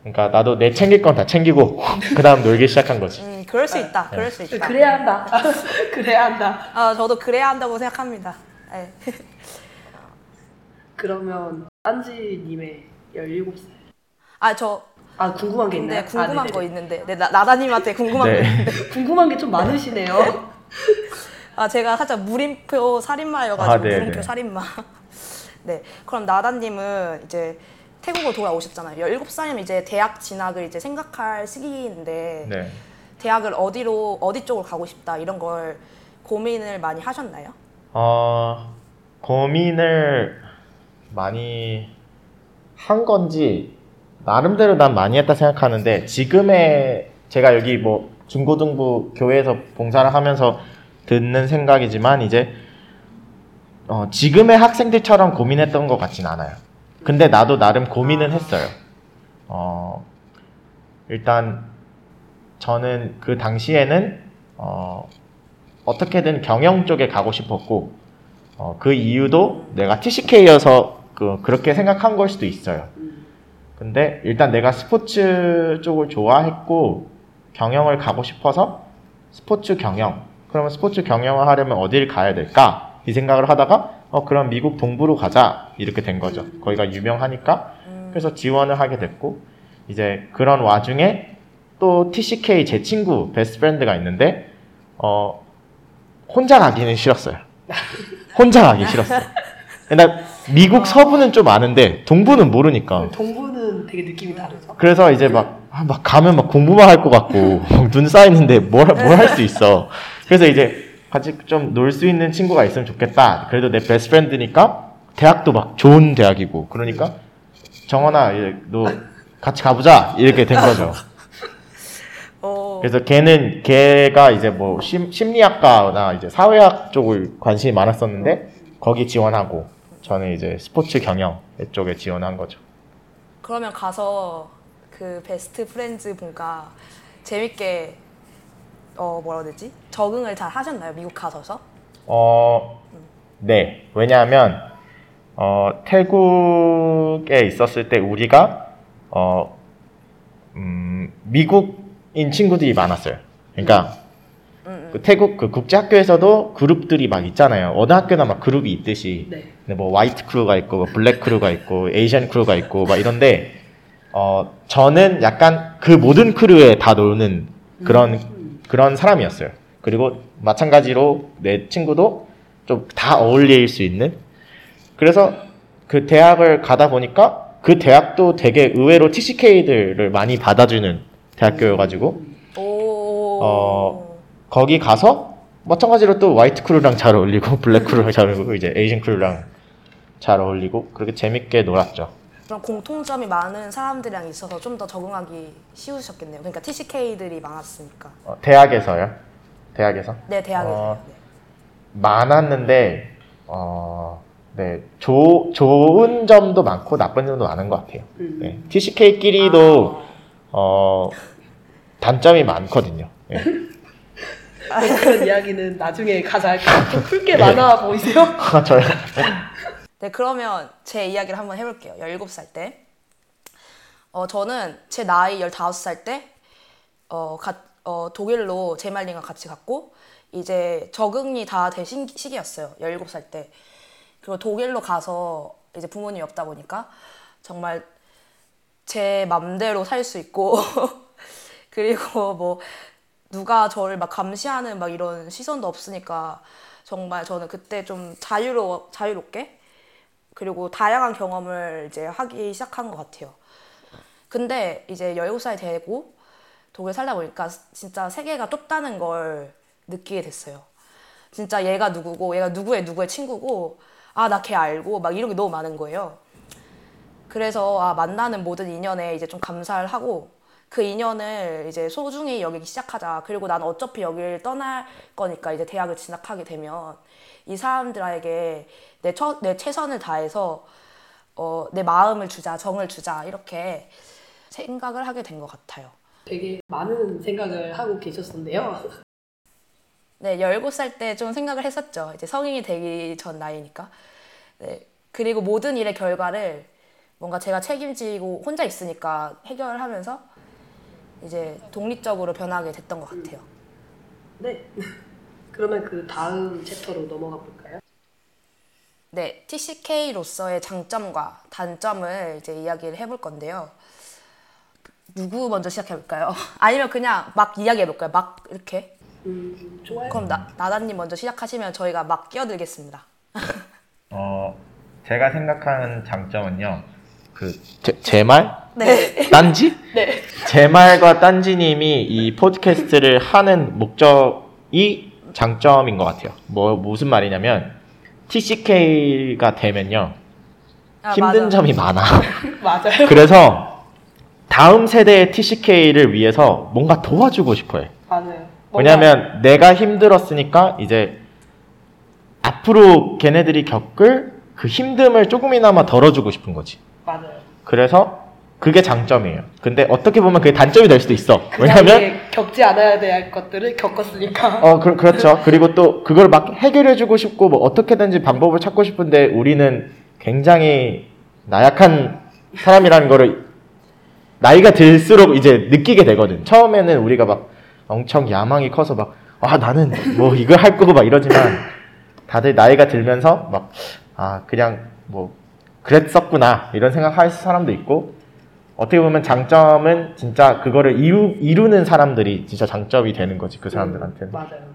그러니까 나도 내 챙길 건 다 챙기고 *laughs* 그 다음 놀기 시작한 거지. 음, 그럴 수 있다. 그럴 수 있다. 그래야 한다. *laughs* 그래야 한다. 아, 저도 그래야 한다고 생각합니다. 네. 그러면 안지님의 17살. 아, 저 아 궁금한 게 있나요? 근데 궁금한 아. 거 있는데, 네, 나, 나다님한테 궁금한 네. 거 있는데, *laughs* 궁금한 게 좀 많으시네요. *laughs* 아 제가 살짝 물음표 살인마여가지고 아, 네, 물음표 네. 살인마. *laughs* 네, 그럼 나다님은 이제 태국으로 돌아오셨잖아요. 17살이면 이제 대학 진학을 이제 생각할 시기인데 네. 대학을 어디로 어디 쪽으로 가고 싶다 이런 걸 고민을 많이 하셨나요? 어, 고민을 많이 한 건지 나름대로 난 많이 했다 생각하는데 지금의 제가 여기 뭐 중고등부 교회에서 봉사를 하면서 듣는 생각이지만 이제 어, 지금의 학생들처럼 고민했던 것 같진 않아요. 근데 나도 나름 고민은 했어요. 어, 일단 저는 그 당시에는 어, 어떻게든 경영 쪽에 가고 싶었고 어, 그 이유도 내가 TCK여서 그, 그렇게 생각한 걸 수도 있어요. 음, 근데 일단 내가 스포츠 쪽을 좋아했고 경영을 가고 싶어서 스포츠 경영. 그러면 스포츠 경영을 하려면 어디를 가야 될까? 이 생각을 하다가 어 그럼 미국 동부로 가자 이렇게 된 거죠. 거기가 유명하니까 그래서 지원을 하게 됐고 이제 그런 와중에 또 TCK 제 친구 best friend가 있는데 어 혼자 가기는 싫었어요. 혼자 가기 싫었어. *laughs* 나 미국 서부는 좀 아는데 동부는 모르니까. 동부는 되게 느낌이 다르죠. 그래서 이제 막, 아, 막 가면 막 공부만 할 것 같고 *laughs* 막눈 쌓이는데 뭘뭘할 수 있어. 그래서 이제 같이 좀 놀 수 있는 친구가 있으면 좋겠다. 그래도 내 베스트 프렌드니까 대학도 막 좋은 대학이고 그러니까 정원아 너 같이 가보자 이렇게 된 거죠. *laughs* 어, 그래서 걔는 걔가 이제 뭐 심, 심리학과나 이제 사회학 쪽을 관심이 많았었는데 거기 지원하고 저는 이제 스포츠 경영 쪽에 지원한 거죠. 그러면 가서 그 베스트 프렌즈 분과 재밌게 어 뭐라 해야 되지? 적응을 잘 하셨나요? 미국 가서서? 어, 네. 왜냐하면 어, 태국에 있었을 때 우리가 어, 음, 미국인 친구들이 많았어요. 그러니까 그 태국 그 국제 학교에서도 그룹들이 막 있잖아요. 어느 학교나 막 그룹이 있듯이 네. 근데 뭐 white crew가 있고 뭐 black crew가 있고 Asian crew가 있고 막 이런데 어 저는 약간 그 모든 crew에 다 노는 그런 음, 그런 사람이었어요. 그리고 마찬가지로 내 친구도 좀 다 어울릴 수 있는 그래서 그 대학을 가다 보니까 그 대학도 되게 의외로 TCK들을 많이 받아주는 대학교여가지고 오. 어. 거기 가서 마찬가지로 또 white crew랑 잘 어울리고 *laughs* black crew랑 잘 어울리고 이제 Asian crew랑 잘 어울리고 그렇게 재밌게 놀았죠. 그런 공통점이 많은 사람들이랑 있어서 좀 더 적응하기 쉬우셨겠네요. 그러니까 TCK들이 많았으니까. 어, 대학에서요. 대학에서 네, 대학에서. 어. 많았는데 어, 네, 조, 좋은 점도 많고 나쁜 점도 많은 것 같아요. 음. 네, TCK끼리도 어, 단점이 많거든요. 네. *laughs* 그런 이야기는 나중에 가자? 좀풀게 많아 보이세요? 아, *laughs* 저요. 네, 그러면 제 이야기를 한번 해볼게요. 17살 때. 어, 저는 제 나이 15살 때, 어, 가, 어, 독일로 제말린과 같이 갔고, 이제 적응이 다 된 시기였어요. 17살 때. 그리고 독일로 가서 이제 부모님이 없다 보니까 정말 제 맘대로 살 수 있고, *laughs* 그리고 뭐, 누가 저를 막 감시하는 막 이런 시선도 없으니까 정말 저는 그때 좀 자유로, 자유롭게 그리고 다양한 경험을 이제 하기 시작한 것 같아요. 근데 이제 17살 되고 독일 살다 보니까 진짜 세계가 좁다는 걸 느끼게 됐어요. 진짜 얘가 누구고 얘가 누구의 누구의 친구고 아 나 걔 알고 막 이런 게 너무 많은 거예요. 그래서 아 만나는 모든 인연에 이제 좀 감사를 하고 그 인연을 이제 소중히 여기기 시작하자. 그리고 난 어차피 여기를 떠날 거니까 이제 대학을 진학하게 되면 이 사람들에게 내, 처, 내 최선을 다해서 어, 내 마음을 주자, 정을 주자 이렇게 생각을 하게 된 것 같아요. 되게 많은 생각을 하고 계셨었는데요. *laughs* 네, 17살 때 좀 생각을 했었죠. 이제 성인이 되기 전 나이니까. 네, 그리고 모든 일의 결과를 뭔가 제가 책임지고 혼자 있으니까 해결하면서 이제 독립적으로 변하게 됐던 것 같아요. 네. *laughs* 그러면 그 다음 챕터로 넘어가 볼까요? 네, TCK로서의 장점과 단점을 이제 이야기를 해볼 건데요. 누구 먼저 시작해볼까요? *laughs* 아니면 그냥 막 이야기해볼까요? 막 이렇게? 음, 좋아요. 그럼 나, 나다님 먼저 시작하시면 저희가 막 끼어들겠습니다. *laughs* 어, 제가 생각하는 장점은요. 그 제, 제 말? 네. 딴지? *laughs* 네. 제 말과 딴지님이 이 팟캐스트를 하는 목적이 장점인 것 같아요. 뭐 무슨 말이냐면 TCK가 되면요 아, 힘든 맞아. 점이 많아. *laughs* 맞아요. 그래서 다음 세대의 TCK를 위해서 뭔가 도와주고 싶어요. 맞아요. 뭔가- 왜냐하면 내가 힘들었으니까 이제 앞으로 걔네들이 겪을 그 힘듦을 조금이나마 덜어주고 싶은 거지. 맞아요. 그래서 그게 장점이에요. 근데 어떻게 보면 그게 단점이 될 수도 있어. 그 왜냐면 나이에 겪지 않아야 될 것들을 겪었으니까. *laughs* 어 그, 그렇죠. *laughs* 그리고 또 그걸 막 해결해주고 싶고 뭐 어떻게든지 방법을 찾고 싶은데 우리는 굉장히 나약한 사람이라는 거를 나이가 들수록 이제 느끼게 되거든. 처음에는 우리가 막 엄청 야망이 커서 막 아 나는 뭐 이걸 할 거고 막 이러지만 다들 나이가 들면서 막 아 그냥 뭐 그랬었구나 이런 생각할 사람도 있고 어떻게 보면 장점은 진짜 그거를 이루, 이루는 사람들이 진짜 장점이 되는 거지 그 사람들한테는 음, 맞아요.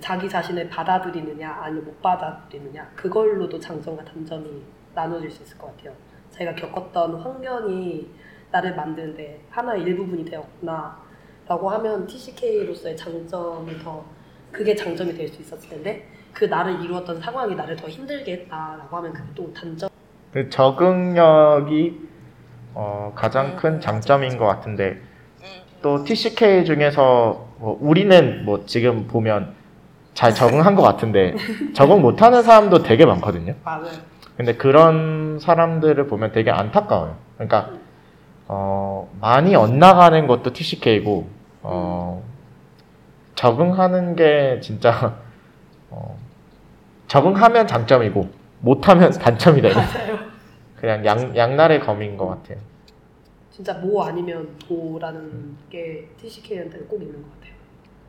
자기 자신을 받아들이느냐 아니면 못 받아들이느냐 그걸로도 장점과 단점이 나눠질 수 있을 것 같아요. 제가 겪었던 환경이 나를 만드는데 하나의 일부분이 되었구나 라고 하면 TCK로서의 장점이 더 그게 장점이 될 수 있었을 텐데 그 나를 이루었던 상황이 나를 더 힘들게 했다라고 하면 그게 또 단점 그 적응력이 어, 가장 큰 장점인 것 같은데 또 TCK 중에서 뭐 우리는 뭐 지금 보면 잘 적응한 것 같은데 *laughs* 적응 못하는 사람도 되게 많거든요. 맞아요. 근데 그런 사람들을 보면 되게 안타까워요. 그러니까 어, 많이 엇나가는 것도 TCK고 어, 적응하는 게 진짜 어, 적응하면 장점이고 못하면 단점이다. 이런 맞아요. 그냥 양, 양날의 검인 것 같아요. 진짜 뭐 아니면 도라는 게 TCK한테는 꼭 있는 것 같아요.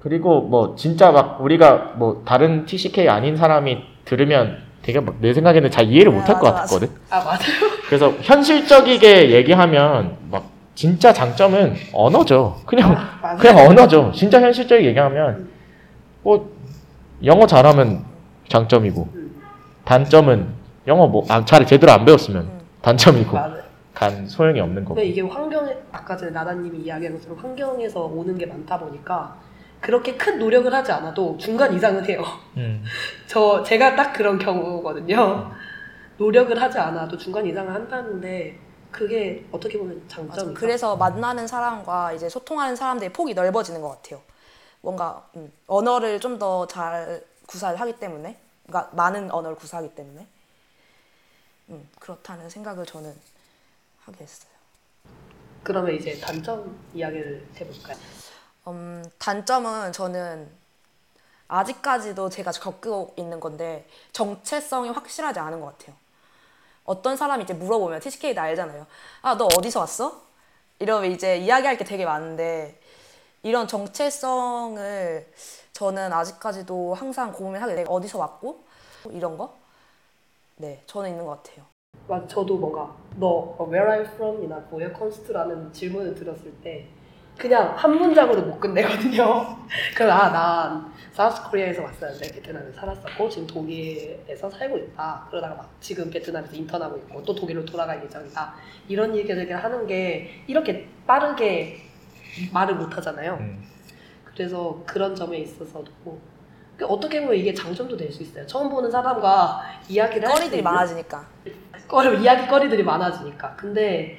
그리고 뭐 진짜 막 우리가 뭐 다른 TCK 아닌 사람이 들으면 되게 막 내 생각에는 잘 이해를 못 할 것. 같거든. 아 맞아요. *laughs* 그래서 현실적이게 얘기하면 막 진짜 장점은 언어죠. 그냥 아. 그냥 언어죠. 진짜 현실적이게 얘기하면 뭐 영어 잘하면 장점이고 음. 단점은 영어 뭐 아, 잘 제대로 안 배웠으면 음. 단점이고 맞아요. 간 소용이 없는 거고. 근데 이게 환경에 아까 전에 나다님이 이야기한 것처럼 환경에서 오는 게 많다 보니까 그렇게 큰 노력을 하지 않아도 중간 이상은 해요. 음. *laughs* 저 제가 딱 그런 경우거든요. 노력을 하지 않아도 중간 이상을 한다는데 그게 어떻게 보면. 장점이죠. 그래서 만나는 사람과 이제 소통하는 사람들의 폭이 넓어지는 것 같아요. 뭔가 음, 언어를 좀 더 잘 구사를 하기 때문에, 그러니까 많은 언어를 구사하기 때문에, 음, 그렇다는 생각을 저는 하게 됐어요. 그러면 이제 단점 이야기를 해볼까요? 음, 단점은 저는 아직까지도 제가 겪고 있는 건데 정체성이 확실하지 않은 것 같아요. 어떤 사람이 이제 물어보면 TCK도 알잖아요. 아, 너 어디서 왔어? 이러면 이제 이야기할 게 되게 많은데 이런 정체성을 저는 아직까지도 항상 고민하게 돼요. 어디서 왔고 이런 거? 네, 저는 있는 것 같아요. 맞아, 저도 뭔가 너 어, Where are you from?이나 Where comes to?라는 질문을 들었을 때 그냥 한 문장으로 못 끝내거든요. *laughs* 그래서 아 난 사우스 코리아에서 왔었는데 베트남에 살았었고 지금 독일에서 살고 있다. 그러다가 막 지금 베트남에서 인턴하고 있고 또 독일로 돌아갈 예정이다. 이런 얘기를 하는 게 이렇게 빠르게 말을 못 하잖아요. 음. 그래서 그런 점에 있어서도 그 어떻게 보면 이게 장점도 될 수 있어요. 처음 보는 사람과 이야기를 할수 거리들이 많아지니까. 거리 이야기거리들이 많아지니까. 근데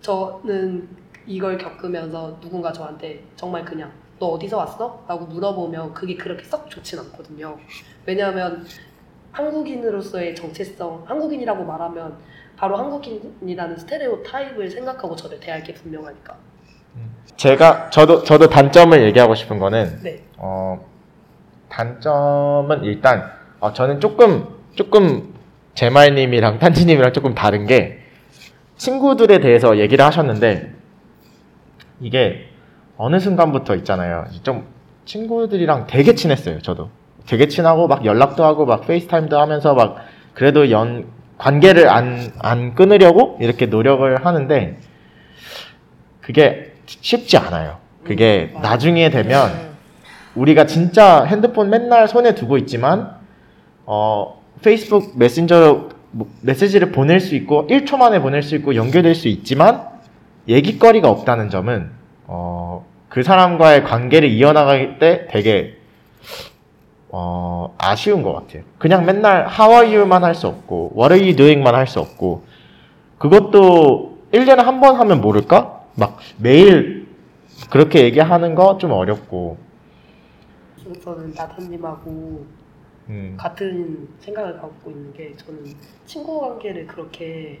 저는 이걸 겪으면서 누군가 저한테 정말 그냥 너 어디서 왔어? 라고 물어보면 그게 그렇게 썩 좋진 않거든요. 왜냐하면 한국인으로서의 정체성, 한국인이라고 말하면 바로 한국인이라는 스테레오 타입을 생각하고 저를 대할 게 분명하니까. 제가 저도 저도 단점을 얘기하고 싶은 거는 네. 어, 단점은 일단 어, 저는 조금 조금 제말님이랑 탄지님이랑 조금 다른 게 친구들에 대해서 얘기를 하셨는데 이게 어느 순간부터 있잖아요. 좀 친구들이랑 되게 친했어요. 저도 되게 친하고 막 연락도 하고 막 페이스타임도 하면서 막 그래도 연 관계를 안, 안 끊으려고 이렇게 노력을 하는데 그게 쉽지 않아요. 그게 음. 나중에 되면 음. 우리가 진짜 핸드폰 맨날 손에 두고 있지만 어, 페이스북 메신저로 뭐 메시지를 보낼 수 있고 1초 만에 보낼 수 있고 연결될 수 있지만 얘기거리가 없다는 점은 어, 그 사람과의 관계를 이어나갈 때 되게 어, 아쉬운 것 같아요. 그냥 맨날 How are you만 할 수 없고 What are you doing만 할 수 없고 그것도 1년에 한 번 하면 모를까? 막 매일 그렇게 얘기하는 거 좀 어렵고 저는 나타님하고 음. 같은 생각을 갖고 있는 게 저는 친구 관계를 그렇게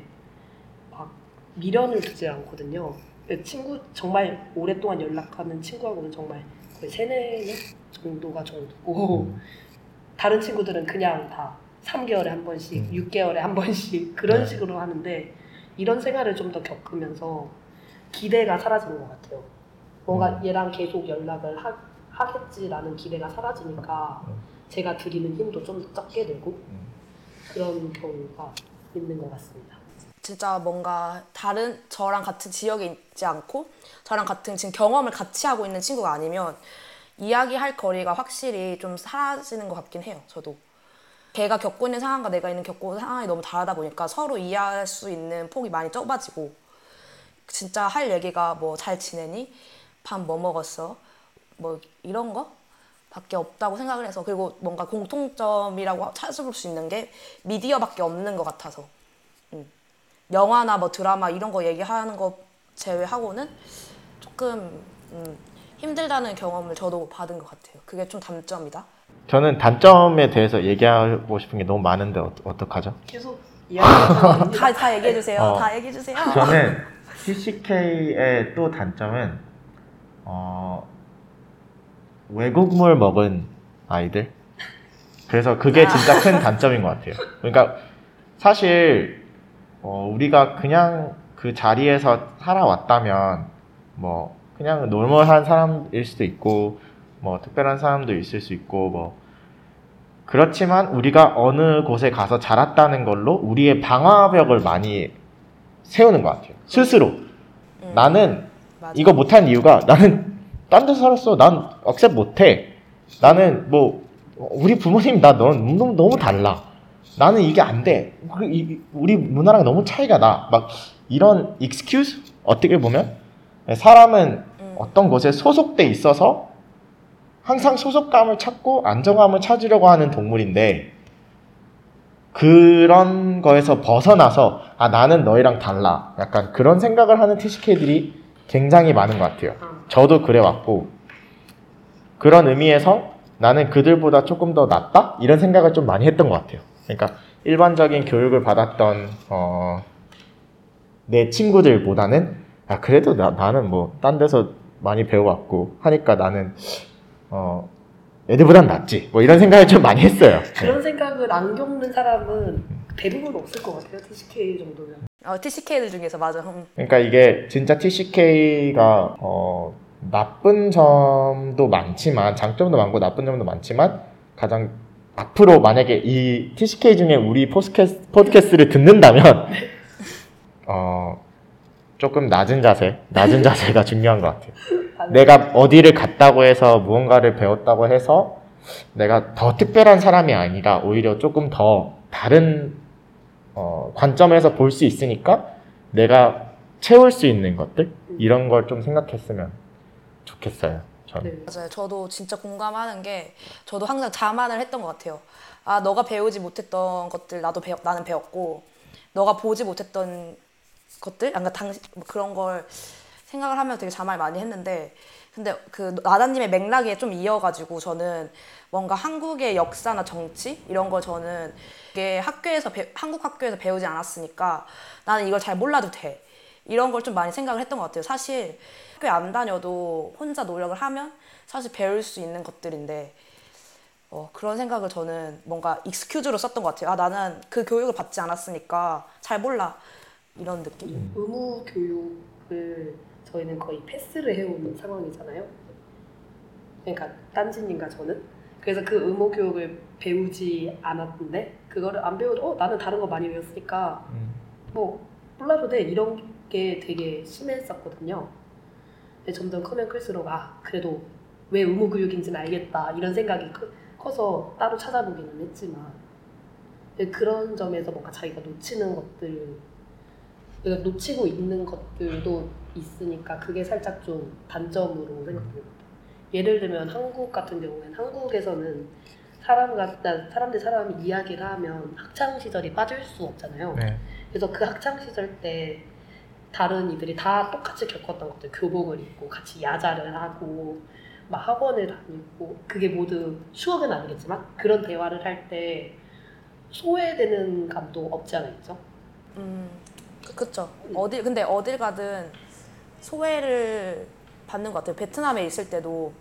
막 미련을 두지 않거든요. 친구 정말 오랫동안 연락하는 친구하고는 정말 거의 세네 년 정도가 정도고 음. 다른 친구들은 그냥 다 3개월에 한 번씩, 음. 6개월에 한 번씩 그런 네. 식으로 하는데 이런 생활을 좀 더 겪으면서 기대가 사라지는 것 같아요. 뭔가 음. 얘랑 계속 연락을 하, 하겠지라는 기대가 사라지니까 음. 제가 드리는 힘도 좀더 적게 되고 음. 그런 경우가 있는 것 같습니다. 진짜 뭔가 다른 저랑 같은 지역에 있지 않고 저랑 같은 지금 경험을 같이 하고 있는 친구가 아니면 이야기할 거리가 확실히 좀 사라지는 것 같긴 해요. 저도 걔가 겪고 있는 상황과 내가 있는 겪고 있는 상황이 너무 다르다 보니까 서로 이해할 수 있는 폭이 많이 좁아지고 진짜 할 얘기가 뭐 잘 지내니 밥 뭐 먹었어 뭐 이런 거 밖에 없다고 생각을 해서 그리고 뭔가 공통점이라고 찾아볼 수 있는 게 미디어밖에 없는 것 같아서 영화나 뭐 드라마 이런 거 얘기하는 거 제외하고는 조금 음, 힘들다는 경험을 저도 받은 것 같아요. 그게 좀 단점이다. 저는 단점에 대해서 얘기하고 싶은 게 너무 많은데 어, 어떡하죠? 계속 다, 다 얘기해 주세요. 어. 다 얘기해 주세요. 저는 *laughs* TCK의 또 단점은 어, 외국물 먹은 아이들. 그래서 그게 진짜 큰 단점인 것 같아요. 그러니까 사실 어, 우리가 그냥 그 자리에서 살아왔다면 뭐 그냥 normal한 사람일 수도 있고 뭐 특별한 사람도 있을 수 있고 뭐 그렇지만 우리가 어느 곳에 가서 자랐다는 걸로 우리의 방어벽을 많이 세우는 것 같아요. 스스로. 음, 나는 맞아. 이거 못한 이유가 나는 딴데 살았어. 난 억셉 못해. 나는 뭐 우리 부모님 나 너무 너무 너무 달라. 나는 이게 안 돼. 그 이- 우리 문화랑 너무 차이가 나. 막 이런 excuse 어떻게 보면 사람은 음. 어떤 곳에 소속돼 있어서 항상 소속감을 찾고 안정감을 찾으려고 하는 동물인데 그런 거에서 벗어나서 아 나는 너희랑 달라 약간 그런 생각을 하는 TCK들이 굉장히 많은 것 같아요. 아, 저도 그래왔고 그런 의미에서 나는 그들보다 조금 더 낫다 이런 생각을 좀 많이 했던 것 같아요. 그러니까 일반적인 교육을 받았던 어, 내 친구들보다는 아 그래도 나, 나는 뭐 딴 데서 많이 배워왔고 하니까 나는 어 애들보단 낫지 뭐 이런 생각을 좀 많이 했어요. 네. 그런 생각을 안 겪는 사람은 대부분 없을 것 같아요. TCK 정도면. 어, TCK들 중에서 맞아. 음. 그러니까 이게 진짜 TCK가 어, 나쁜 점도 많지만 장점도 많고 나쁜 점도 많지만 가장 앞으로 만약에 이 TCK 중에 우리 포스캐스, 포드캐스트를 듣는다면 *laughs* 어, 조금 낮은 자세, 낮은 자세가 *laughs* 중요한 것 같아요. 아, 내가 어디를 갔다고 해서 무언가를 배웠다고 해서 내가 더 특별한 사람이 아니라 오히려 조금 더 다른 어, 관점에서 볼 수 있으니까 내가 채울 수 있는 것들 이런 걸 좀 생각했으면 좋겠어요. 저는. 네. 맞아요. 저도 진짜 공감하는 게 저도 항상 자만을 했던 것 같아요. 아 너가 배우지 못했던 것들 나도 배웠 나는 배웠고 너가 보지 못했던 것들 그러니까 당시 뭐 그런 걸 생각을 하면 되게 자만을 많이 했는데 근데 그 나다님의 맥락에 좀 이어가지고 저는 뭔가 한국의 역사나 정치 이런 걸 저는 이게 학교에서 배- 한국 학교에서 배우지 않았으니까 나는 이걸 잘 몰라도 돼 이런 걸 좀 많이 생각을 했던 것 같아요. 사실 학교에 안 다녀도 혼자 노력을 하면 사실 배울 수 있는 것들인데 어, 그런 생각을 저는 뭔가 익스큐즈로 썼던 것 같아요. 아 나는 그 교육을 받지 않았으니까 잘 몰라 이런 느낌. 의무 교육을 저희는 거의 패스를 해온 상황이잖아요. 그러니까 딴지님과 저는 그래서 그 의무 교육을 배우지 않았는데 그거를 안 배워도 어 나는 다른 거 많이 배웠으니까 음. 뭐 몰라도 돼 이런 게 되게 심했었거든요. 근데 점점 크면 클수록 아 그래도 왜 의무 교육인지는 알겠다 이런 생각이 크- 커서 따로 찾아보기는 했지만 그런 점에서 뭔가 자기가 놓치는 것들 그러니까 놓치고 있는 것들도 있으니까 그게 살짝 좀 단점으로 생각됩니다. 예를 들면 한국 같은 경우에는 한국에서는 사람과 사람들 사람이 이야기를 하면 학창 시절이 빠질 수 없잖아요. 네. 그래서 그 학창 시절 때 다른 이들이 다 똑같이 겪었던 것들 교복을 입고 같이 야자를 하고 막 학원을 다니고 그게 모두 추억은 아니겠지만 그런 대화를 할 때 소외되는 감도 없지 않아 있죠. 음, 그, 그쵸. 어딜 근데 어딜 가든 소외를 받는 것 같아요. 베트남에 있을 때도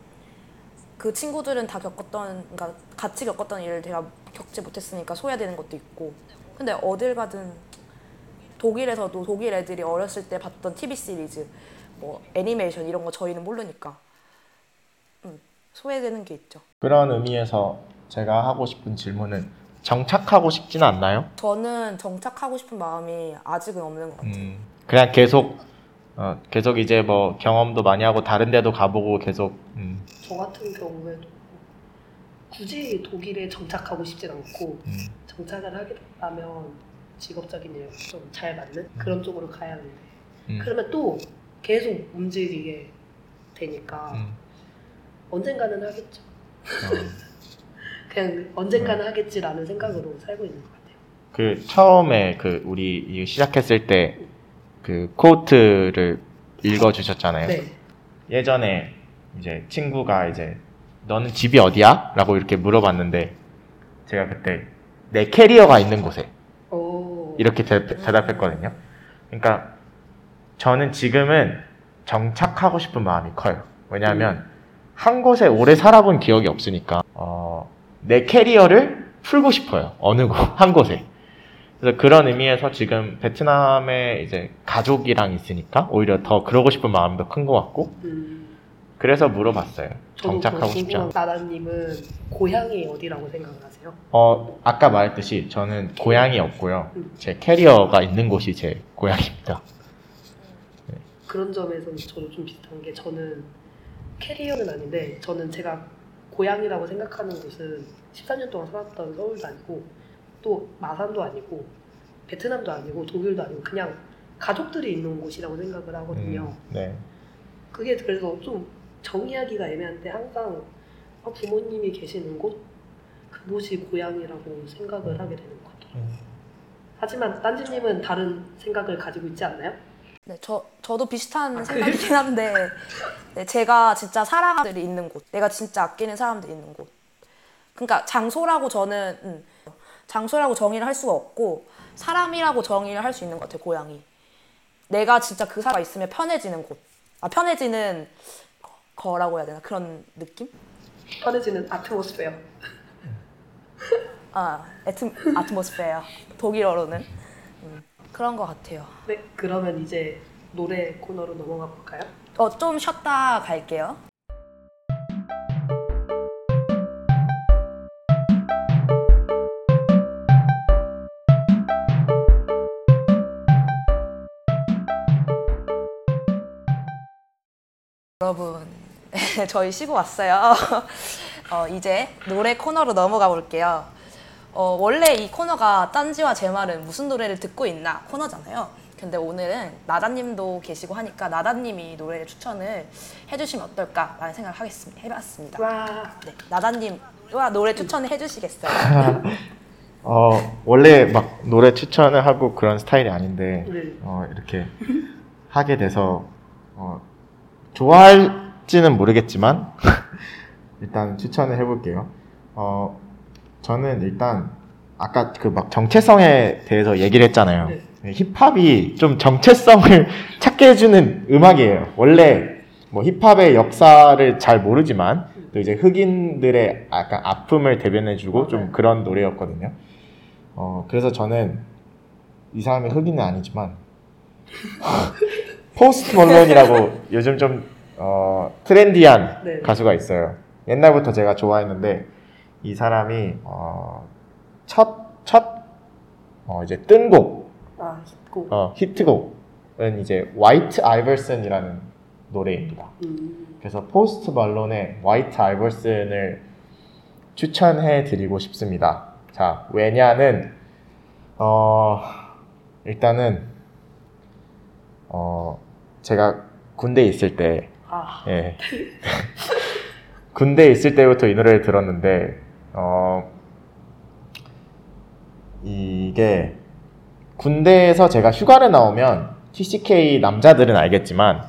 그 친구들은 다 겪었던, 그러니까 같이 겪었던 일을 제가 겪지 못했으니까 소외되는 것도 있고. 근데 어딜 가든 독일에서도 독일 애들이 어렸을 때 봤던 TV 시리즈, 뭐 애니메이션 이런 거 저희는 모르니까 음, 소외되는 게 있죠. 그런 의미에서 제가 하고 싶은 질문은 정착하고 싶지는 않나요? 저는 정착하고 싶은 마음이 아직은 없는 것 같아요. 음, 그냥 계속 어, 계속 이제 뭐 경험도 많이 하고 다른 데도 가보고 계속 음, 저 같은 경우에도 굳이 독일에 정착하고 싶진 않고 음, 정착을 하게 된다면 직업적인 일 좀 잘 맞는 그런 쪽으로 가야 하는데 음, 그러면 또 계속 움직이게 되니까 음, 언젠가는 하겠죠. 어. *laughs* 그냥 언젠가는 하겠지라는 생각으로 살고 있는 것 같아요. 그 처음에 그 우리 시작했을 때 그 코트를 읽어주셨잖아요. 네. 예전에 이제 친구가 이제 너는 집이 어디야? 라고 이렇게 물어봤는데 제가 그때 내 캐리어가 있는 곳에 오. 이렇게 대, 답했거든요 그러니까 저는 지금은 정착하고 싶은 마음이 커요. 왜냐하면 한 곳에 오래 살아본 기억이 없으니까 어, 내 캐리어를 풀고 싶어요. 어느 곳, 한 곳에. 그래서 그런 의미에서 지금 베트남에 이제 가족이랑 있으니까 오히려 더 그러고 싶은 마음도 큰것 같고 음, 그래서 물어봤어요. 정착하고 싶지 않아. 나다님은 고향이 어디라고 생각을 하세요? 어, 아까 말했듯이 저는 고향이 없고요. 음. 제 캐리어가 있는 곳이 제 고향입니다. 그런 점에서는 저도 좀 비슷한 게 저는 캐리어는 아닌데 저는 제가 고향이라고 생각하는 곳은 13년 동안 살았던 서울도 아니고 또 마산도 아니고 베트남도 아니고 독일도 아니고 그냥 가족들이 있는 곳이라고 생각을 하거든요. 음, 네. 그게 그래서 좀 정의하기가 애매한데 항상 아, 부모님이 계시는 곳 그곳이 고향이라고 생각을 하게 되는 것 같아요. 음. 하지만 딴지님은 다른 생각을 가지고 있지 않나요? 네, 저 저도 비슷한 아, 생각이긴 한데 네, 제가 진짜 사람들이 있는 곳, 내가 진짜 아끼는 사람들이 있는 곳. 그러니까 장소라고 저는 음, 장소라고 정의를 할 수가 없고 사람이라고 정의를 할 수 있는 것 같아요. 고향이. 내가 진짜 그 사람과 있으면 편해지는 곳. 아 편해지는 거- 거라고 해야 되나 그런 느낌? 편해지는 아트모스페어. 아 에트 아트모스페어 독일어로는 음, 그런 것 같아요. 네, 그러면 이제 노래 코너로 넘어가 볼까요? 어 좀 쉬었다 갈게요. 여러분, *laughs* 저희 쉬고 왔어요. *laughs* 어, 이제 노래 코너로 넘어가 볼게요. 어, 원래 이 코너가 딴지와 제 말은 무슨 노래를 듣고 있나 코너잖아요. 근데 오늘은 나다님도 계시고 하니까 나다님이 노래를 추천을 해주시면 어떨까라는 생각을 하겠습니다. 해봤습니다. 와, 네, 나다님과 노래 추천을 해주시겠어요? *laughs* 어, 원래 막 노래 추천을 하고 그런 스타일이 아닌데, 네. 어, 이렇게 하게 돼서, 어, 좋아할지는 모르겠지만, *laughs* 일단 추천을 해볼게요. 어, 저는 일단, 아까 그 막 정체성에 대해서 얘기를 했잖아요. 네. 네, 힙합이 좀 정체성을 *laughs* 찾게 해주는 음악이에요. 원래 뭐 힙합의 역사를 잘 모르지만 또 이제 흑인들의 약간 아픔을 대변해주고 좀 그런 노래였거든요. 어 그래서 저는 이 사람이 흑인은 아니지만 *laughs* Post Malone이라고 *laughs* 요즘 좀 어, 트렌디한 네. 가수가 있어요. 옛날부터 제가 좋아했는데 이 사람이 어, 첫첫 어, 이제 뜬곡 아, 쉽고. 어, 히트곡은 이제 White Iverson이라는 노래입니다. 음, 그래서 Post Malone의 White Iverson을 추천해 드리고 싶습니다. 자, 왜냐는 어, 일단은 어, 제가 군대에 있을 때 아, 예. *laughs* 군대에 있을 때부터 이 노래를 들었는데, 어, 이게, 군대에서 제가 휴가를 나오면, TCK 남자들은 알겠지만,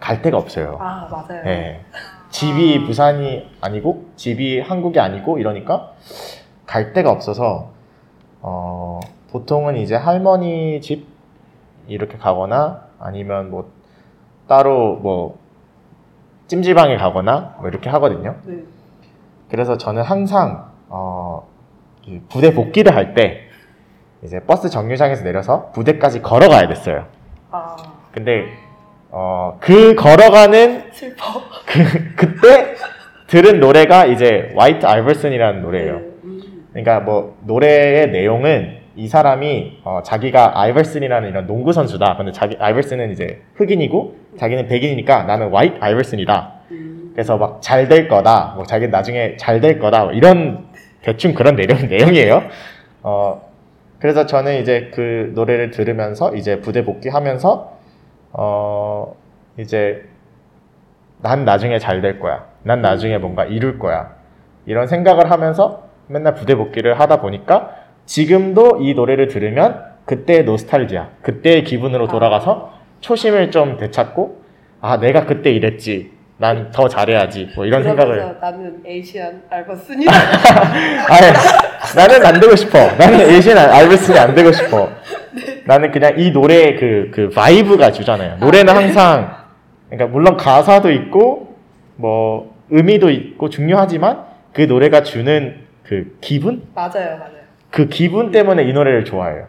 갈 데가 없어요. 아 맞아요. 예. 집이 부산이 아니고, 집이 한국이 아니고, 이러니까, 갈 데가 없어서, 어, 보통은 이제 할머니 집, 이렇게 가거나, 아니면 뭐, 따로 뭐, 찜질방에 가거나 뭐 이렇게 하거든요. 네. 그래서 저는 항상 어, 이 부대 복귀를 할 때 이제 버스 정류장에서 내려서 부대까지 걸어가야 됐어요. 아, 근데 어, 그 걸어가는 슬퍼. 그 그때 들은 노래가 이제 화이트 아이버슨이라는 노래예요. 네, 음, 그러니까 뭐 노래의 내용은 이 사람이 어, 자기가 아이버슨이라는 이런 농구 선수다. 근데 자기 아이버슨은 이제 흑인이고 자기는 백인이니까 나는 화이트 아이버슨이다. 음. 그래서 막 잘 될 거다. 뭐 자기 나중에 잘 될 거다. 뭐 이런 대충 그런 내용 *laughs* 내용이에요. 어 그래서 저는 이제 그 노래를 들으면서 이제 부대 복귀하면서 어 이제 난 나중에 잘 될 거야. 난 나중에 뭔가 이룰 거야. 이런 생각을 하면서 맨날 부대 복귀를 하다 보니까 지금도 이 노래를 들으면 그때의 노스탈지아, 그때의 기분으로 돌아가서 초심을 좀 되찾고 아 내가 그때 이랬지. 난 더 잘해야지. 뭐 이런 생각을 나는 Asian Iverson이다. *laughs* 아니, 나는 안 되고 싶어. 나는 Asian Iverson이 안 되고 싶어. 나는 그냥 이 노래의 그, 그 vibe가 주잖아요. 노래는 항상, 그러니까 물론 가사도 있고, 뭐, 의미도 있고 중요하지만 그 노래가 주는 그 기분? 맞아요, 맞아요. 그 기분 때문에 이 노래를 좋아해요.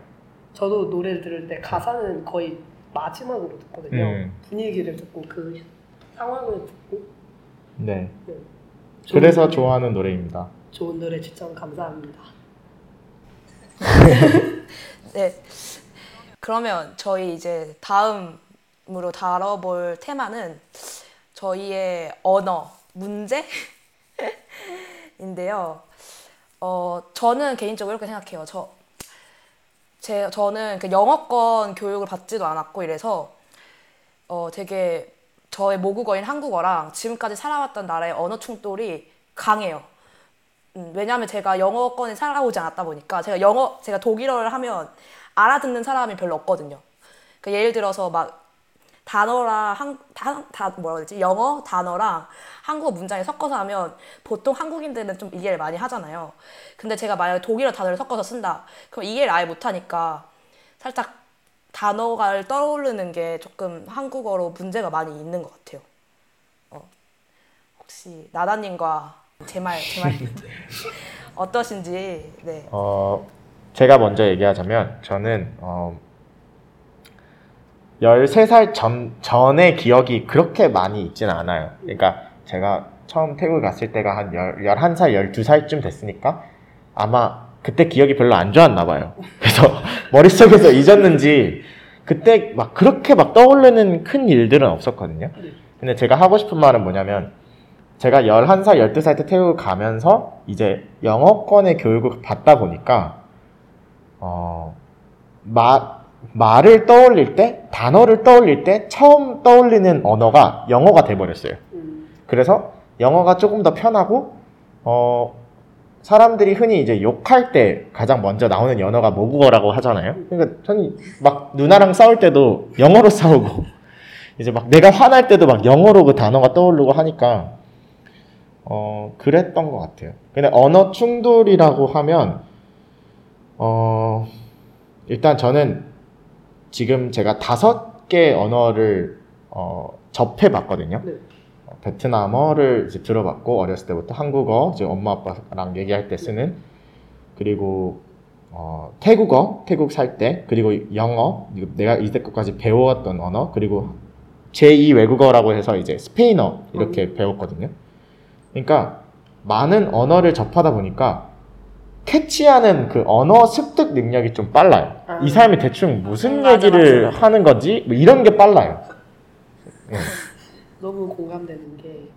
저도 노래를 들을 때 가사는 거의 마지막으로 듣거든요. 음. 분위기를 듣고 그 상황을 듣고. 네. 네. 그래서 노래, 좋아하는 노래입니다. 좋은 노래 추천 감사합니다. *laughs* 네. 그러면 저희 이제 다음으로 다뤄볼 테마는 저희의 언어 문제인데요. *laughs* 어, 저는 개인적으로 이렇게 생각해요. 저 제 저는 그 영어권 교육을 받지도 않았고 이래서 어 되게 저의 모국어인 한국어랑 지금까지 살아왔던 나라의 언어 충돌이 강해요. 음, 왜냐하면 제가 영어권에 살아오지 않았다 보니까 제가 영어 제가 독일어를 하면 알아듣는 사람이 별로 없거든요. 그 예를 들어서 막 단어랑 한, 다, 다 뭐라고 해야 되지? 영어 단어랑 한국어 문장을 섞어서 하면 보통 한국인들은 좀 이해를 많이 하잖아요. 근데 제가 만약에 독일어 단어를 섞어서 쓴다. 그럼 이해를 아예 못하니까 살짝 단어가 떠오르는 게 조금 한국어로 문제가 많이 있는 것 같아요. 어. 혹시 나다님과 제 말, 제 말 *laughs* 어떠신지, 네. 어, 제가 먼저 얘기하자면 저는 어, 13살 전, 전의 기억이 그렇게 많이 있지는 않아요. 그러니까 제가 처음 태국 갔을 때가 한 11살, 12살쯤 됐으니까 아마 그때 기억이 별로 안 좋았나 봐요. *laughs* 그래서 머릿속에서 잊었는지 그때 막 그렇게 막 떠오르는 큰 일들은 없었거든요. 근데 제가 하고 싶은 말은 뭐냐면 제가 11살, 12살 때 태국 가면서 이제 영어권의 교육을 받다 보니까 어, 마, 말을 떠올릴 때, 단어를 떠올릴 때 처음 떠올리는 언어가 영어가 돼버렸어요. 음, 그래서 영어가 조금 더 편하고, 어, 사람들이 흔히 이제 욕할 때 가장 먼저 나오는 언어가 모국어라고 하잖아요. 그러니까 저는 막 누나랑 싸울 때도 영어로 싸우고, *laughs* 이제 막 내가 화날 때도 막 영어로 그 단어가 떠오르고 하니까, 어, 그랬던 것 같아요. 근데 언어 충돌이라고 하면, 어, 일단 저는 지금 제가 다섯 개 언어를 어, 접해봤거든요. 네. 어, 베트남어를 이제 들어봤고 어렸을 때부터 한국어 이제 엄마 아빠랑 얘기할 때 쓰는 그리고 어, 태국어 태국 살 때 그리고 영어 내가 이때까지 배워왔던 언어 그리고 제2 외국어라고 해서 이제 스페인어 이렇게 배웠거든요. 그러니까 많은 언어를 접하다 보니까 캐치하는 그 언어 습득 능력이 좀 빨라요. 아. 이 사람이 대충 무슨 음, 맞아, 얘기를 맞아. 하는 건지 뭐 이런 게 빨라요. *laughs* 네. 너무 공감되는 게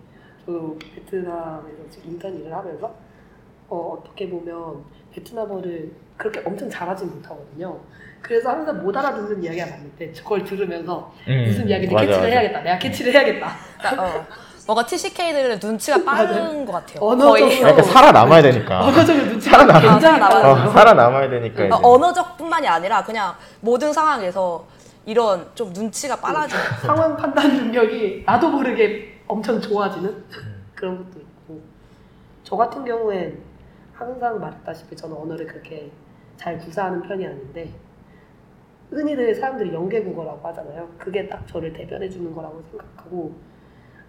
저도 베트남에서 지금 인턴 일을 하면서 어, 어떻게 보면 베트남어를 그렇게 엄청 잘하진 못하거든요. 그래서 항상 못 알아듣는 이야기가 많은데 그걸 들으면서 음, 무슨 이야기인지 캐치를. 해야겠다. 내가 캐치를 해야겠다. 그러니까, 어, *laughs* 뭔가 TCK들은 눈치가 *laughs* 빠른 것 같아요. 언어적으로 거의. 그러니까 살아남아야 되니까. 언어적으로 눈치가 살아남아. 굉장히 살아남아야 어, 빨라요. 살아남아야 되니까. 이제. 어, 언어적뿐만이 아니라 그냥 모든 상황에서 이런 좀 눈치가 빨라지는 상황 판단 능력이 나도 모르게 엄청 좋아지는 그런 것도 있고 저 같은 경우엔 항상 말했다시피 저는 언어를 그렇게 잘 구사하는 편이 아닌데 흔히들 사람들이 연계국어라고 하잖아요. 그게 딱 저를 대변해 주는 거라고 생각하고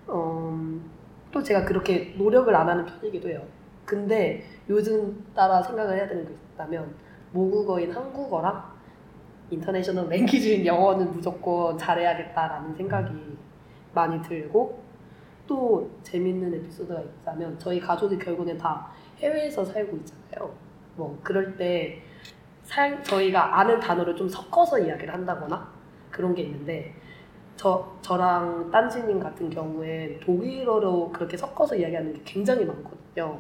음, 또 제가 그렇게 노력을 안 하는 편이기도 해요. 근데 요즘 따라 생각을 해야 되는 게 있다면 모국어인 한국어랑 인터내셔널 랭귀지인 영어는 무조건 잘해야겠다라는 생각이 많이 들고 또 재밌는 에피소드가 있다면 저희 가족이 결국엔 다 해외에서 살고 있잖아요. 뭐 그럴 때 살, 저희가 아는 단어를 좀 섞어서 이야기를 한다거나 그런 게 있는데 저 저랑 딴지님 같은 경우엔 독일어로 그렇게 섞어서 이야기하는 게 굉장히 많거든요.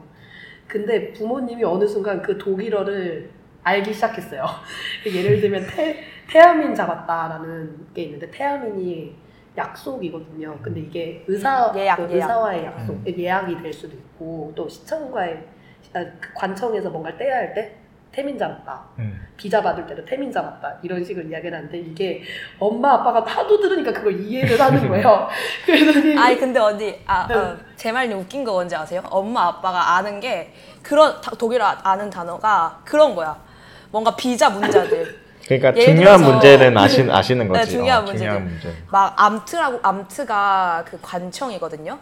근데 부모님이 어느 순간 그 독일어를 알기 시작했어요. *laughs* 예를 들면 태, 태아민 잡았다라는 게 있는데 태아민이 약속이거든요. 근데 이게 의사 예약, 그 예약. 의사와의 약속 예약이 될 수도 있고 또 시청과의 아, 그 관청에서 뭔가를 떼야 할 때 태민 잡았다. 음. 비자 받을 때도 태민 잡았다. 이런 식으로 이야기를 하는데 이게 엄마 아빠가 하도 들으니까 그걸 이해를 하는 거예요. *laughs* *laughs* 그러더니 아니 근데 언니 아, 어, 제 말이 웃긴 거 뭔지 아세요? 엄마 아빠가 아는 게 그런 다- 독일어 아는 단어가 그런 거야. 뭔가 비자 문제들 *laughs* 그러니까 중요한 문제는 아시, 아시는 거지. 네, 중요한 어, 문제들. 중요한 문제. 막 Amt라고 Amt가 그 관청이거든요.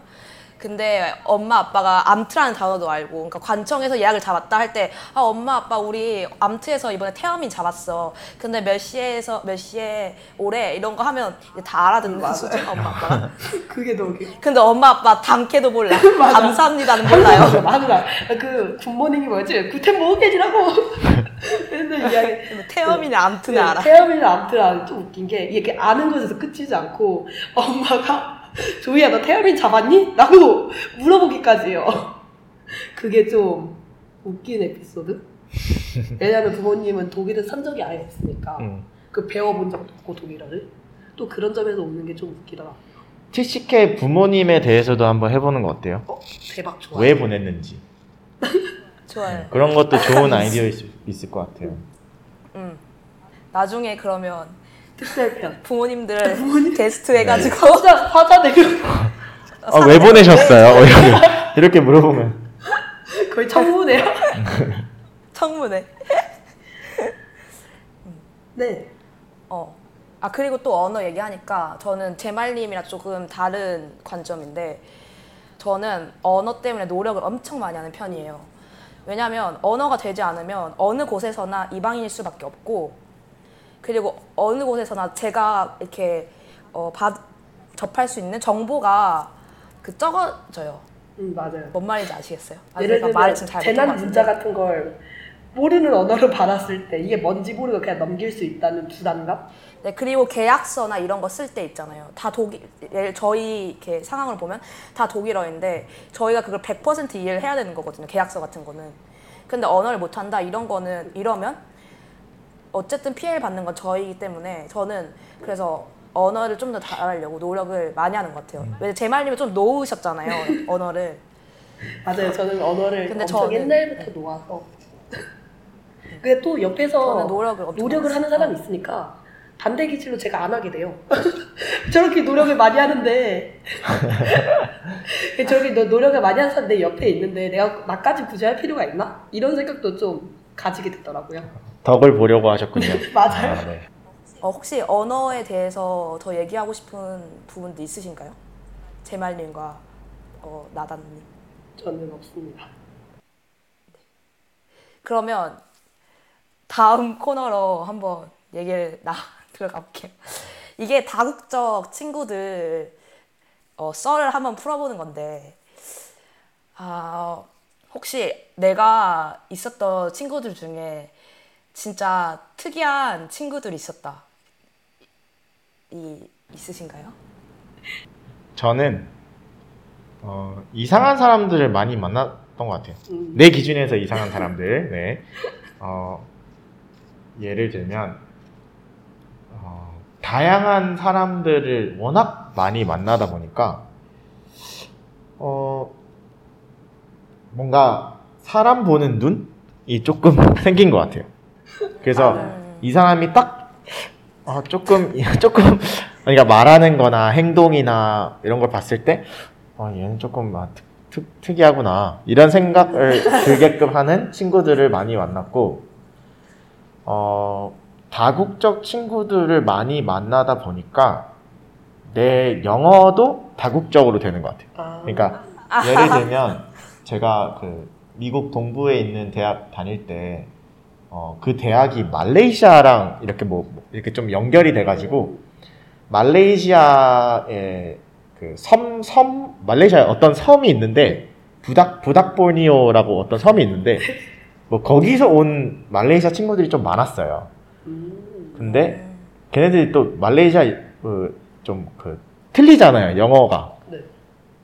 근데 엄마 아빠가 Amt라는 단어도 알고 그러니까 관청에서 예약을 잡았다 할 때 아 엄마 아빠 우리 Amt에서 이번에 Termin 잡았어. 근데 몇 시에서 몇 시에 오래 이런 거 하면 이제 다 알아듣는 수준 엄마 아빠가. *laughs* 그게 웃겨. 근데 엄마 아빠 Danke도 몰라. *laughs* 맞아. 감사합니다는 몰라요. *laughs* 맞아. 그 good morning이 뭐였지? Guten Morgen이지라고 맨날 이야기. 근데 Termin의 Amt는 알아. Termin을 Amt라 좀 웃긴 게 이게 아는 것에서 끝이지 않고 엄마가 조이야 너 Termin 잡았니? 라고 물어보기까지 해요. 그게 좀 웃긴 에피소드? 왜냐하면 부모님은 독일은 산 적이 아예 없으니까 음. 그 배워본 적도 없고 독일어를 또 그런 점에서 오는 게 좀 웃기더라. TCK 부모님에 대해서도 한번 해보는 거 어때요? 어 대박 좋아. 왜 보냈는지 *laughs* 좋아요. 그런 것도 좋은 아이디어일 수 있을 것 같아요. 음. 나중에 그러면 특별편. 부모님들 게스트 해가지고 *laughs* 화자 화자 내고 아, 왜 보내셨어요? 어, 이렇게, 이렇게 물어보면 거의 청문회야. *laughs* 청문회. *laughs* 네. 어. 아 그리고 또 언어 얘기하니까 저는 제말님이랑 조금 다른 관점인데 저는 언어 때문에 노력을 엄청 많이 하는 편이에요. 왜냐하면 언어가 되지 않으면 어느 곳에서나 이방인일 수밖에 없고 그리고 어느 곳에서나 제가 이렇게 어, 받, 접할 수 있는 정보가 그 적어져요. 음 맞아요. 뭔 말인지 아시겠어요? 아, 예를 들면 말을 지금 잘 재난 문자. 같은 걸 모르는 언어로 *laughs* 받았을 때 이게 뭔지 모르고 그냥 넘길 수 있다는 부담감? 네, 그리고 계약서나 이런 거 쓸 때 있잖아요. 다 독일, 저희 이렇게 상황을 보면 다 독일어인데 저희가 그걸 100% 이해를 해야 되는 거거든요. 계약서 같은 거는. 근데 언어를 못한다 이런 거는 이러면 어쨌든 피해를 받는 건 저희이기 때문에 저는 그래서 언어를 좀 더 잘하려고 노력을 많이 하는 것 같아요. 왜냐면 제 말님이 좀 놓으셨잖아요. 언어를. 맞아요. 저는 언어를 근데 엄청 저는- 옛날부터 놓아서. 근데 또 옆에서 저는 노력을 엄청 노력을 하는. 사람이 있으니까 반대 기질로 제가 안 하게 돼요. *laughs* 저렇게 노력을 많이 하는데 *laughs* 저렇게 노- 노력을 많이 하는 사람 내 옆에 있는데 내가 나까지 굳이 할 필요가 있나? 이런 생각도 좀 가지게 되더라고요. 덕을 보려고 하셨군요. 맞아요. 아, 네. 어, 혹시 언어에 대해서 더 얘기하고 싶은 부분도 있으신가요? 제 말님과 어, 나다님. 저는 없습니다. 그러면 다음 코너로 한번 얘기를 나 *laughs* 들어가 볼게요. 이게 다국적 친구들 어, 썰을 한번 풀어보는 건데 아, 혹시 내가 있었던 친구들 중에 진짜 특이한 친구들이 있었다. 이 있으신가요? 저는 어, 이상한 사람들을 많이 만났던 것 같아요. 음. 내 기준에서 이상한 사람들. *laughs* 네. 어, 예를 들면 어, 다양한 사람들을 워낙 많이 만나다 보니까 어, 뭔가 사람 보는 눈이 조금 *laughs* 생긴 것 같아요. 그래서 음. 이 사람이 딱 아, 조금 *laughs* 조금 그러니까 말하는-거나 행동이나 이런 걸 봤을 때 아, 얘는 조금 아, 특, 특, 특이하구나 이런 생각을 *laughs* 들게끔 하는 친구들을 많이 만났고 어, 다국적 친구들을 많이 만나다 보니까 내 영어도 다국적으로 되는 것 같아요. 아, 그러니까 예를 들면 제가 그 미국 동부에 있는 대학 다닐 때 어, 그 대학이 말레이시아랑 이렇게 뭐뭐 이렇게 좀 연결이 돼가지고 말레이시아의 그 섬, 섬, 말레이시아에 어떤 섬이 있는데 부닥, 부닥보니오라고 어떤 섬이 있는데 뭐 거기서 온 말레이시아 친구들이 좀 많았어요. 음. 근데 걔네들이 또 말레이시아 그좀 그 틀리잖아요 영어가. 네.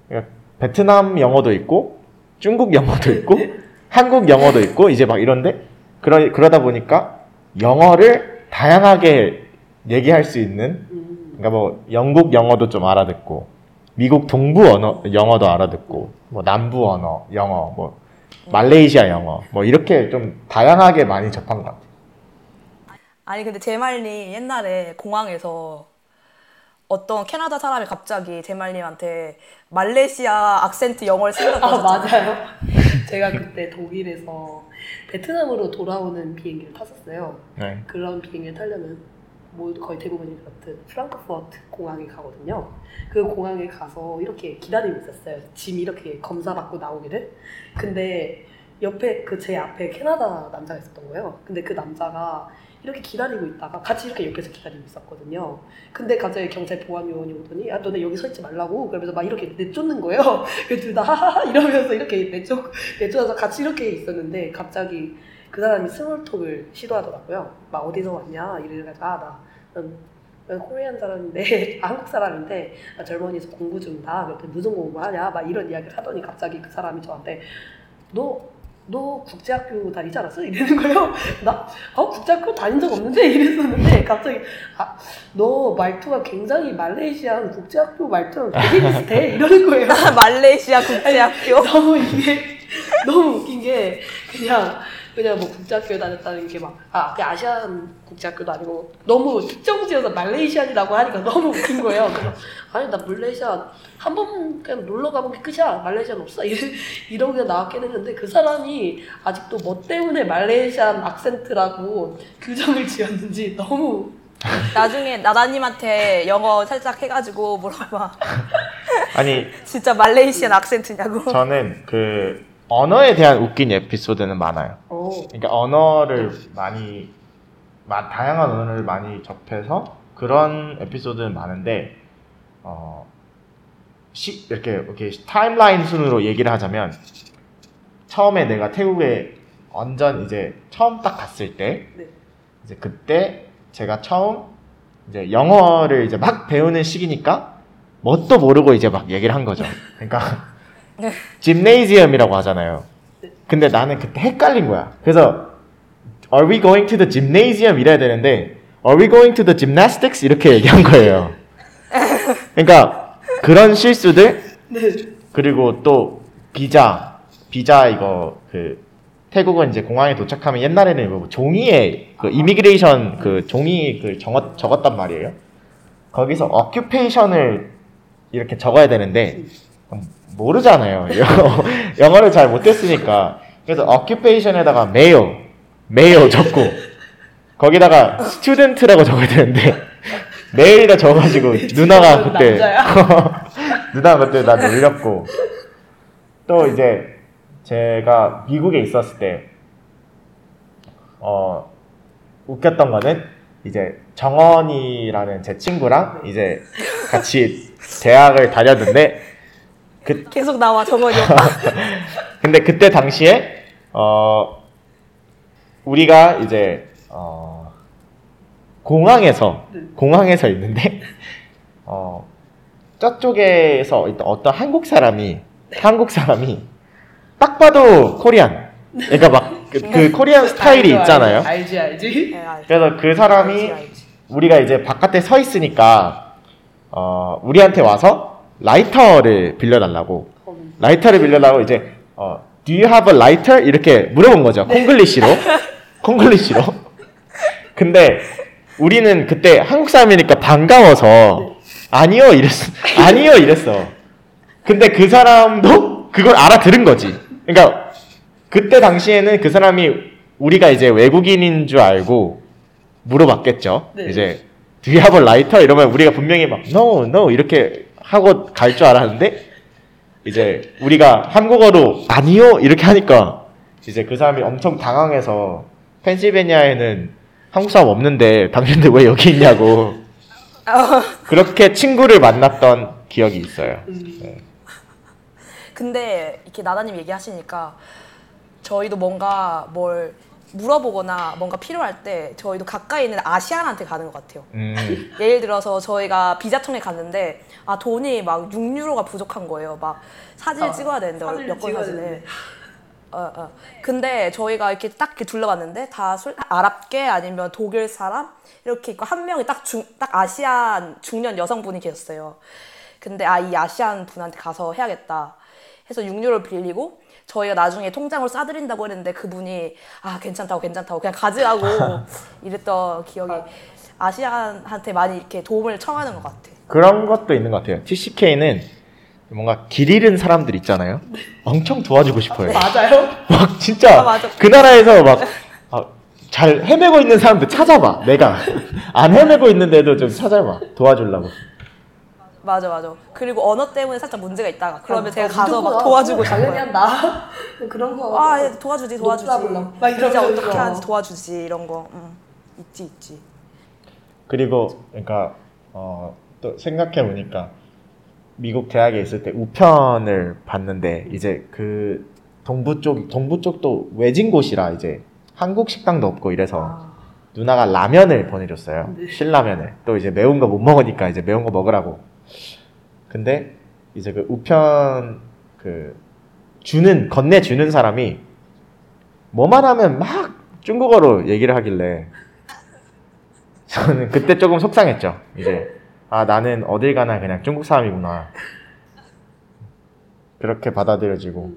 그러니까 베트남 영어도 있고 중국 영어도 있고 *laughs* 한국 영어도 있고 이제 막 이런데 그러 그러다 보니까 영어를 다양하게 얘기할 수 있는 음. 그러니까 뭐 영국 영어도 좀 알아듣고 미국 동부 언어 영어도 알아듣고 뭐 남부 언어 영어 뭐 말레이시아 영어 뭐 이렇게 좀 다양하게 많이 접한 것 같아요. 아니 근데 제말님 옛날에 공항에서 어떤 캐나다 사람이 갑자기 제말님한테 말레이시아 악센트 영어를 쓴다고 아. 맞아요. 제가 그때 독일에서 베트남으로 돌아오는 비행기를 탔었어요. 네. 그런 비행기를 타려면 뭐 거의 대부분이 그렇듯 프랑크푸르트 공항에 가거든요. 그 공항에 가서 이렇게 기다리고 있었어요. 짐 이렇게 검사 받고 나오기를. 근데 옆에 그 제 앞에 캐나다 남자가 있었던 거예요. 근데 그 남자가 이렇게 기다리고 있다가 같이 이렇게 옆에서 기다리고 있었거든요. 근데 갑자기 경찰 보안 요원이 오더니 야 너네 여기 서 있지 말라고 그러면서 막 이렇게 내쫓는 거예요. *laughs* 그래서 둘다 하하하 이러면서 이렇게 내쫓 내쫓아서 같이 이렇게 있었는데 갑자기 그 사람이 스몰톡을 시도하더라고요. 막 어디서 왔냐 이래가지고 아나 난 코리안 사람인데 *laughs* 아, 한국 사람인데 나 젊은이에서 공부 중이다. 그랬더니 무슨 공부하냐 막 이런 이야기를 하더니 갑자기 그 사람이 저한테 너 너 국제학교 다니지 않았어? 이러는 거예요. *laughs* 나, 어, 국제학교 다닌 적 없는데? 이랬었는데, 갑자기, 아, 너 말투가 굉장히 말레이시안 국제학교 말투랑 되게 비슷해. 이러는 거예요. *laughs* 말레이시아 국제학교. 너무 이게, 너무 웃긴 게, 그냥, 그냥 뭐 국제학교 다녔다는 게 막, 아, 그냥 아시안 국제학교도 아니고, 너무 특정 지어서 말레이시안이라고 하니까 너무 웃긴 거예요. 그래서, 아니, 나 말레이시안 한 번 그냥 놀러 가본 게 끝이야. 말레이시안 없어. 이러고 그냥 나왔긴 했는데, 그 사람이 아직도 뭐 때문에 말레이시안 악센트라고 규정을 지었는지 너무 나중에 나다님한테 영어 살짝 해가지고 물어봐. 아니 *laughs* 진짜 말레이시안 악센트냐고. 저는 그 언어에 대한 웃긴 에피소드는 많아요. 어, 그러니까 언어를 많이 마- 다양한 언어를 많이 접해서 그런 에피소드는 많은데 어 시, 이렇게 이렇게 타임라인 순으로 얘기를 하자면 처음에 내가 태국에 완전 이제 처음 딱 갔을 때 네. 이제 그때 제가 처음 이제 영어를 이제 막 배우는 시기니까 뭣도 모르고 이제 막 얘기를 한 거죠. 그러니까 네. 짐네이지엄이라고 하잖아요. 근데 나는 그때 헷갈린 거야. 그래서 Are we going to the gymnasium 이래야 되는데 Are we going to the gymnastics 이렇게 얘기한 거예요. 그러니까 그런 실수들 네. 그리고 또 비자 비자 이거 그 태국은 이제 공항에 도착하면 옛날에는 이거 종이에 그 이미그레이션 그 종이 그 적었, 적었단 말이에요. 거기서 어큐페이션을 이렇게 적어야 되는데 모르잖아요. *laughs* 영어, 영어를 잘 못했으니까 그래서 어큐페이션에다가 메요 male 적고 거기다가 student라고 적어야 되는데 male이라 적어가지고 *laughs* *laughs* 누나가 그때? 누나가 그때 나 놀렸고 또 이제 제가 미국에 있었을 때 어, 웃겼던 거는 이제 정원이라는 제 친구랑 이제 같이 대학을 다녔는데 그 *laughs* 계속 나와 정원이 오빠. *laughs* 근데 그때 당시에 어 우리가 이제 어 공항에서 네. 공항에서 있는데 *laughs* 어 저쪽에서 있던 어떤 한국 사람이 한국 사람이 딱 봐도 코리안 그러니까 막그 코리안 스타일이 알죠, 있잖아요. 알지, 알지. 네, 알지. 그래서 그 사람이 알지, 알지. 우리가 이제 바깥에 서 있으니까 어 우리한테 와서 라이터를 빌려달라고 라이터를 빌려달라고 이제 어 Do you have a lighter? 이렇게 물어본 거죠. 콩글리시로. *laughs* 콩글리시로. 근데 우리는 그때 한국 사람이니까 반가워서 아니요 이랬어. 아니요 이랬어. 근데 그 사람도 그걸 알아들은 거지. 그러니까 그때 당시에는 그 사람이 우리가 이제 외국인인 줄 알고 물어봤겠죠. 네. 이제 Do you have a lighter? 이러면 우리가 분명히 막 No, no 이렇게 하고 갈 줄 알았는데 이제 우리가 한국어로 아니요 이렇게 하니까 이제 그 사람이 엄청 당황해서 펜실베니아에는 한국 사람 없는데 당신들 왜 여기 있냐고 *laughs* 그렇게 친구를 만났던 기억이 있어요. 음. 네. 근데 이렇게 나다님 얘기하시니까 저희도 뭔가 뭘 물어보거나 뭔가 필요할 때 저희도 가까이 있는 아시안한테 가는 것 같아요. 음, *laughs* 예를 들어서 저희가 비자청에 갔는데 아 돈이 막 6유로가 부족한 거예요. 막 사진을 아, 찍어야 되는데 사진을 여권 찍어야 사진을. 되는데. *laughs* 어, 어. 근데 저희가 이렇게 딱 이렇게 둘러봤는데 다 술, 아랍계 아니면 독일 사람 이렇게 있고 한 명이 딱 중, 딱 아시안 중년 여성분이 계셨어요. 근데 아 이 아시안 분한테 가서 해야겠다 해서 6유로를 빌리고 저희가 나중에 통장으로 싸드린다고 했는데 그분이 아 괜찮다고 괜찮다고 그냥 가지라고 *laughs* 이랬던 기억이 아시안한테 많이 이렇게 도움을 청하는 것 같아. 그런 것도 있는 것 같아요. TCK는 뭔가 길 잃은 사람들 있잖아요. 엄청 도와주고 싶어요. 맞아요? *laughs* 막 진짜 아, 맞아. 그 나라에서 막 아, 잘 헤매고 있는 사람들 찾아봐. 내가 안 헤매고 있는데도 좀 찾아봐. 도와주려고. 맞아 맞아. 그리고 언어 때문에 살짝 문제가 있다가 그러면 아, 제가 아, 가서 막 무조건 도와주고 당연히 싶어요. 한다. *laughs* 그런 거. 아 예, 도와주지 도와주지. 녹사불라. 막 진짜 이러면서. 어떻게 하는지 도와주지 이런 거. 응. 있지 있지. 그리고 그러니까 어, 또 생각해 보니까 미국 대학에 있을 때 우편을 봤는데 이제 그 동부 쪽 동부 쪽도 외진 곳이라 이제 한국 식당도 없고 이래서 아, 누나가 라면을 보내줬어요. 네. 신라면을. 또 이제 매운 거 못 먹으니까 이제 매운 거 먹으라고. 근데 이제 그 우편 그 주는 건네 주는 사람이 뭐만 하면 막 중국어로 얘기를 하길래 *laughs* 저는 그때 조금 속상했죠. 이제 아 나는 어딜 가나 그냥 중국 사람이구나. 그렇게 받아들여지고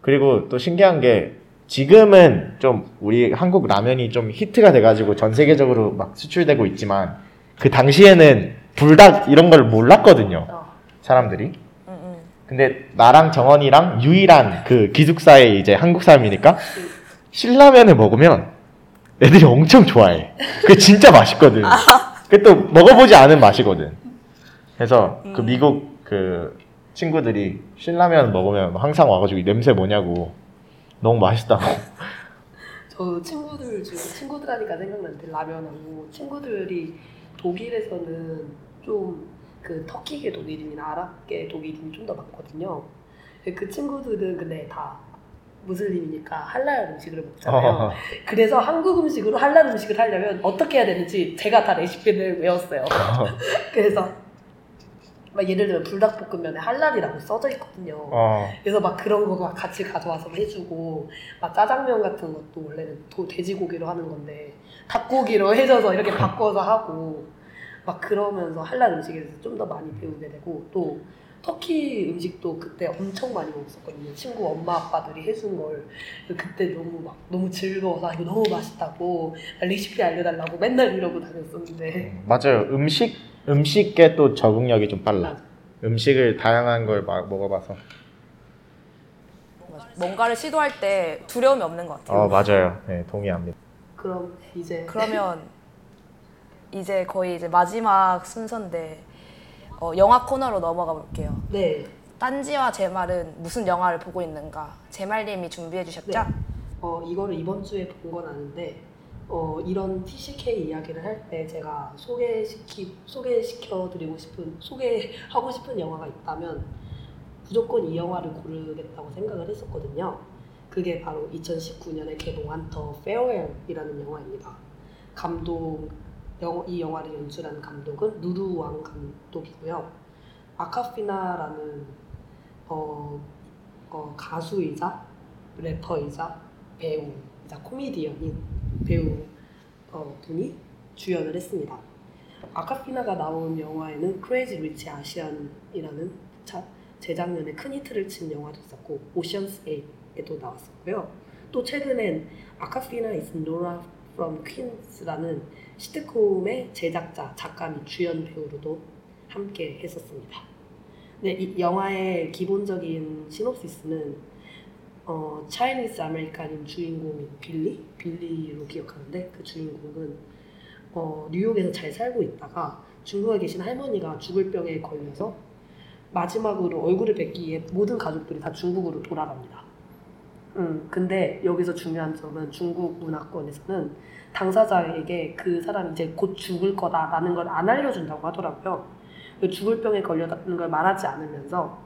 그리고 또 신기한 게 지금은 좀 우리 한국 라면이 좀 히트가 돼가지고 전 세계적으로 막 수출되고 있지만 그 당시에는 불닭 이런 걸 몰랐거든요 어, 사람들이 음, 음. 근데 나랑 정원이랑 유일한 그 기숙사에 이제 한국 사람이니까 신라면을 먹으면 애들이 엄청 좋아해. 그게 진짜 맛있거든. 그게 또 먹어보지 않은 맛이거든. 그래서 그 미국 그 친구들이 신라면 먹으면 항상 와가지고 이 냄새 뭐냐고 너무 맛있다고. 저 친구들 중에 친구들 하니까 생각나는데 라면하고 친구들이 독일에서는 좀 그 터키계 독일인이나 아랍계 독일인이 좀 더 많거든요. 그 친구들은 근데 다 무슬림이니까 할랄 음식을 먹잖아요. 어. 그래서 한국 음식으로 할랄 음식을 하려면 어떻게 해야 되는지 제가 다 레시피를 외웠어요. *laughs* 그래서 막 예를 들면 불닭볶음면에 할랄이라고 써져 있거든요. 어. 그래서 막 그런 거막 같이 가져와서 해주고 막 짜장면 같은 것도 원래는 도, 돼지고기로 하는 건데 닭고기로 해줘서 이렇게 *laughs* 바꿔서 하고 막 그러면서 할랄 음식에 대해서 좀 더 많이 배우게 되고 또 터키 음식도 그때 엄청 많이 먹었었거든요. 친구 엄마 아빠들이 해준 걸 그때 너무 막 너무 즐거워서 아, 이거 너무 맛있다고 레시피 알려달라고 맨날 이러고 다녔었는데 맞아요. 음식 음식에 또 적응력이 좀 빨라. 음식을 다양한 걸 막 먹어봐서. 뭔가를 시도할 때 두려움이 없는 것 같아요. 어 맞아요. 네 동의합니다. 그럼 이제 그러면 이제 거의 이제 마지막 순서인데 어, 영화 코너로 넘어가 볼게요. 네 딴지와 제 말은 무슨 영화를 보고 있는가? 제 말님이 준비해 주셨죠? 네. 어, 이거를 이번 주에 본 건 아는데 어, 이런 TCK 이야기를 할 때 제가 소개시키 소개시켜 드리고 싶은 소개하고 싶은 영화가 있다면 무조건 이 영화를 고르겠다고 생각을 했었거든요. 그게 바로 2019년에 개봉한 The Farewell이라는 영화입니다. 감독 영, 이 영화를 연출한 감독은 루루 왕 감독이고요. 아콰피나라는 어, 어, 가수이자 래퍼이자 배우이자 코미디언인 배우 어, 분이 주연을 했습니다. 아콰피나가 나온 영화에는 Crazy Rich Asian이라는 차, 재작년에 큰 히트를 친 영화도 있었고 Ocean's 8에도 나왔었고요. 또 최근엔 Awkwafina is Nora from Queens라는 시트콤의 제작자, 작가 및 주연 배우로도 함께 했었습니다. 네, 이 영화의 기본적인 시놉시스는 어, Chinese American인 주인공인 빌리? 빌리로 기억하는데 그 주인공은 어, 뉴욕에서 잘 살고 있다가 중국에 계신 할머니가 죽을 병에 걸려서 마지막으로 얼굴을 뵙기 위해 모든 가족들이 다 중국으로 돌아갑니다. 음, 근데 여기서 중요한 점은 중국 문화권에서는 당사자에게 그 사람이 이제 곧 죽을 거다라는 걸 안 알려준다고 하더라고요. 그 죽을 병에 걸렸다는 걸 말하지 않으면서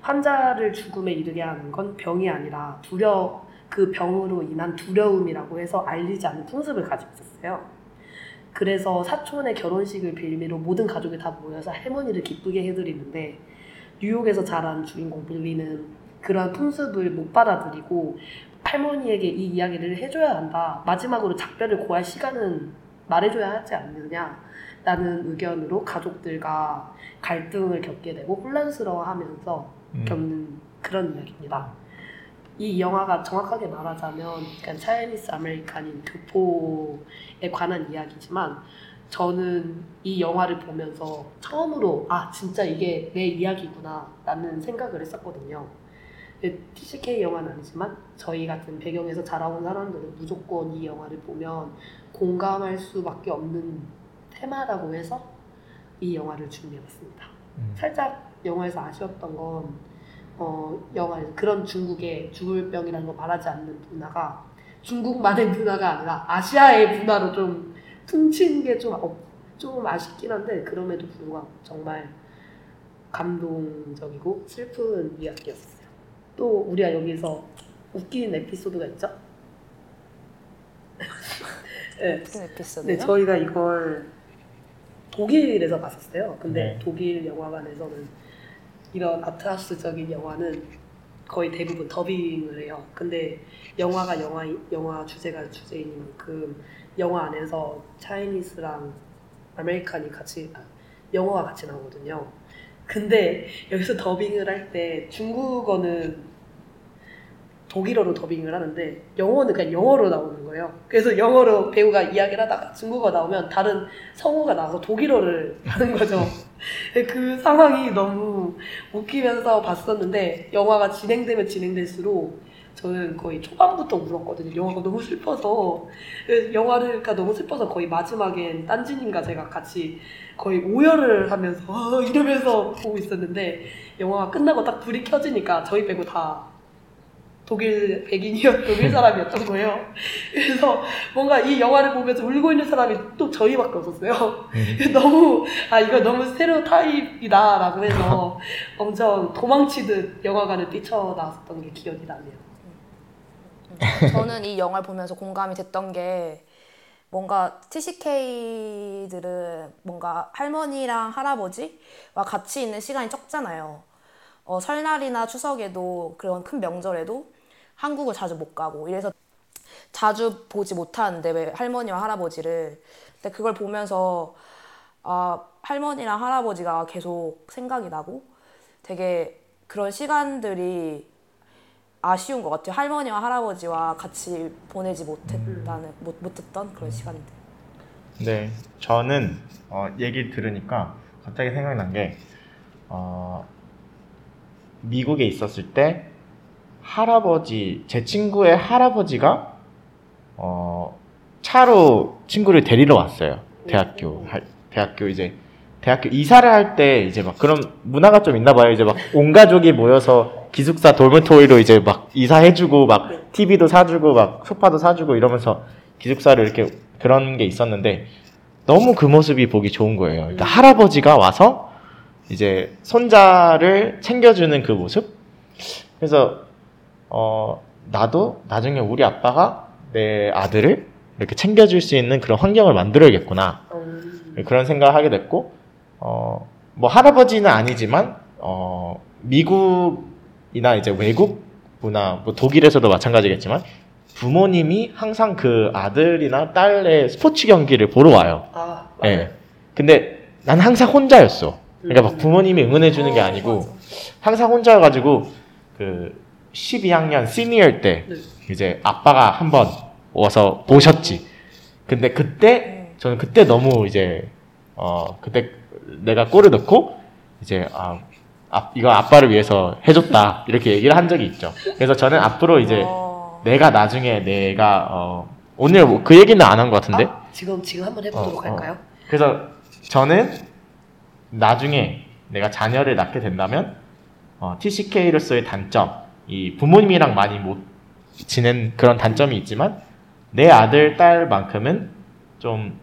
환자를 죽음에 이르게 하는 건 병이 아니라 두려 그 병으로 인한 두려움이라고 해서 알리지 않는 풍습을 가지고 있었어요. 그래서 사촌의 결혼식을 빌미로 모든 가족이 다 모여서 할머니를 기쁘게 해드리는데 뉴욕에서 자란 주인공 빌리는 그런 풍습을 못 받아들이고 할머니에게 이 이야기를 해줘야 한다. 마지막으로 작별을 고할 시간은 말해줘야 하지 않느냐 라는 의견으로 가족들과 갈등을 겪게 되고 혼란스러워하면서 음. 겪는 그런 이야기입니다. 이 영화가 정확하게 말하자면 약간 Chinese American인 교포에 관한 이야기지만 저는 이 영화를 보면서 처음으로 아 진짜 이게 내 이야기구나 라는 생각을 했었거든요. TCK 영화는 아니지만 저희 같은 배경에서 자라온 사람들은 무조건 이 영화를 보면 공감할 수밖에 없는 테마라고 해서 이 영화를 준비해봤습니다. 음. 살짝 영화에서 아쉬웠던 건 어, 영화에서 그런 중국의 죽을 병이라는 거 말하지 않는 문화가 중국만의 문화가 아니라 아시아의 문화로 좀 퉁친 게좀좀 아쉽긴 한데 그럼에도 불구하고 정말 감동적이고 슬픈 이야기였어요. 또 우리가 여기서 웃긴 에피소드가 있죠? *laughs* 네, 무슨 네, 에피소드요? 저희가 이걸 독일에서 봤었어요. 근데 네. 독일 영화관에서는 이런 arthouse적인 영화는 거의 대부분 더빙을 해요. 근데 영화가 영화 영화 주제가 주제인 만큼 영화 안에서 Chinese랑 American이 같이 아, 영어가 같이 나오거든요. 근데 여기서 더빙을 할 때 중국어는 독일어로 더빙을 하는데 영어는 그냥 영어로 나오는 거예요. 그래서 영어로 배우가 이야기를 하다가 중국어 나오면 다른 성우가 나와서 독일어를 *laughs* 하는 거죠. 그 상황이 너무 웃기면서 봤었는데 영화가 진행되면 진행될수록 저는 거의 초반부터 울었거든요. 영화가 너무 슬퍼서 영화가 너무 슬퍼서 거의 마지막엔 딴지님과 제가 같이 거의 오열을 하면서 아, *laughs* 이러면서 보고 있었는데 영화가 끝나고 딱 불이 켜지니까 저희 빼고 다 독일 백인이었 독일 사람이었던 거예요. 그래서 뭔가 이 영화를 보면서 울고 있는 사람이 또 저희밖에 없었어요. 너무 아 이거 너무 스테레오 타입이다라고 해서 *laughs* 엄청 도망치듯 영화관을 뛰쳐나왔었던 게 기억이 나네요. 저는 이 영화를 보면서 공감이 됐던 게 뭔가 TCK들은 뭔가 할머니랑 할아버지와 같이 있는 시간이 적잖아요. 어, 설날이나 추석에도 그런 큰 명절에도 한국을 자주 못 가고 이래서 자주 보지 못하는데 왜 할머니와 할아버지를 근데 그걸 보면서 아, 할머니랑 할아버지가 계속 생각이 나고 되게 그런 시간들이 아쉬운 것 같아요. 할머니와 할아버지와 같이 보내지 못했다는 못, 못했던 그런 시간들. 네, 저는 어, 얘기를 들으니까 갑자기 생각난 게 어, 미국에 있었을 때 할아버지 제 친구의 할아버지가 어, 차로 친구를 데리러 왔어요. 대학교 할- 대학교 이제 대학교 이사를 할 때 이제 막 그런 문화가 좀 있나 봐요. 이제 막 온 가족이 모여서 기숙사 돌메토리로 이제 막 이사해주고 막 TV도 사주고 막 소파도 사주고 이러면서 기숙사를 이렇게 그런 게 있었는데 너무 그 모습이 보기 좋은 거예요. 그러니까 할아버지가 와서 이제 손자를 챙겨주는 그 모습. 그래서 어 나도 나중에 우리 아빠가 내 아들을 이렇게 챙겨줄 수 있는 그런 환경을 만들어야겠구나. 음, 그런 생각을 하게 됐고 어 뭐 할아버지는 아니지만 어 미국이나 이제 외국 문화 뭐 독일에서도 마찬가지겠지만 부모님이 항상 그 아들이나 딸의 스포츠 경기를 보러 와요. 아 예. 맞아요. 근데 난 항상 혼자였어. 그러니까 막 부모님이 응원해 주는 게 어, 아니고 맞아. 항상 혼자여가지고 그 12학년 시니어 때 네. 이제 아빠가 한번 와서 보셨지. 근데 그때 음. 저는 그때 너무 이제 어 그때 내가 골을 넣고 이제 아, 아 이거 아빠를 위해서 해줬다 이렇게 얘기를 한 적이 있죠. 그래서 저는 앞으로 이제 어, 내가 나중에 내가 어 오늘 뭐 그 얘기는 안 한 것 같은데 아, 지금 지금 한번 해보도록 어, 어. 할까요? 그래서 저는 나중에 내가 자녀를 낳게 된다면 어, TCK로서의 단점, 이 부모님이랑 많이 못 지낸 그런 단점이 있지만 내 아들 딸만큼은 좀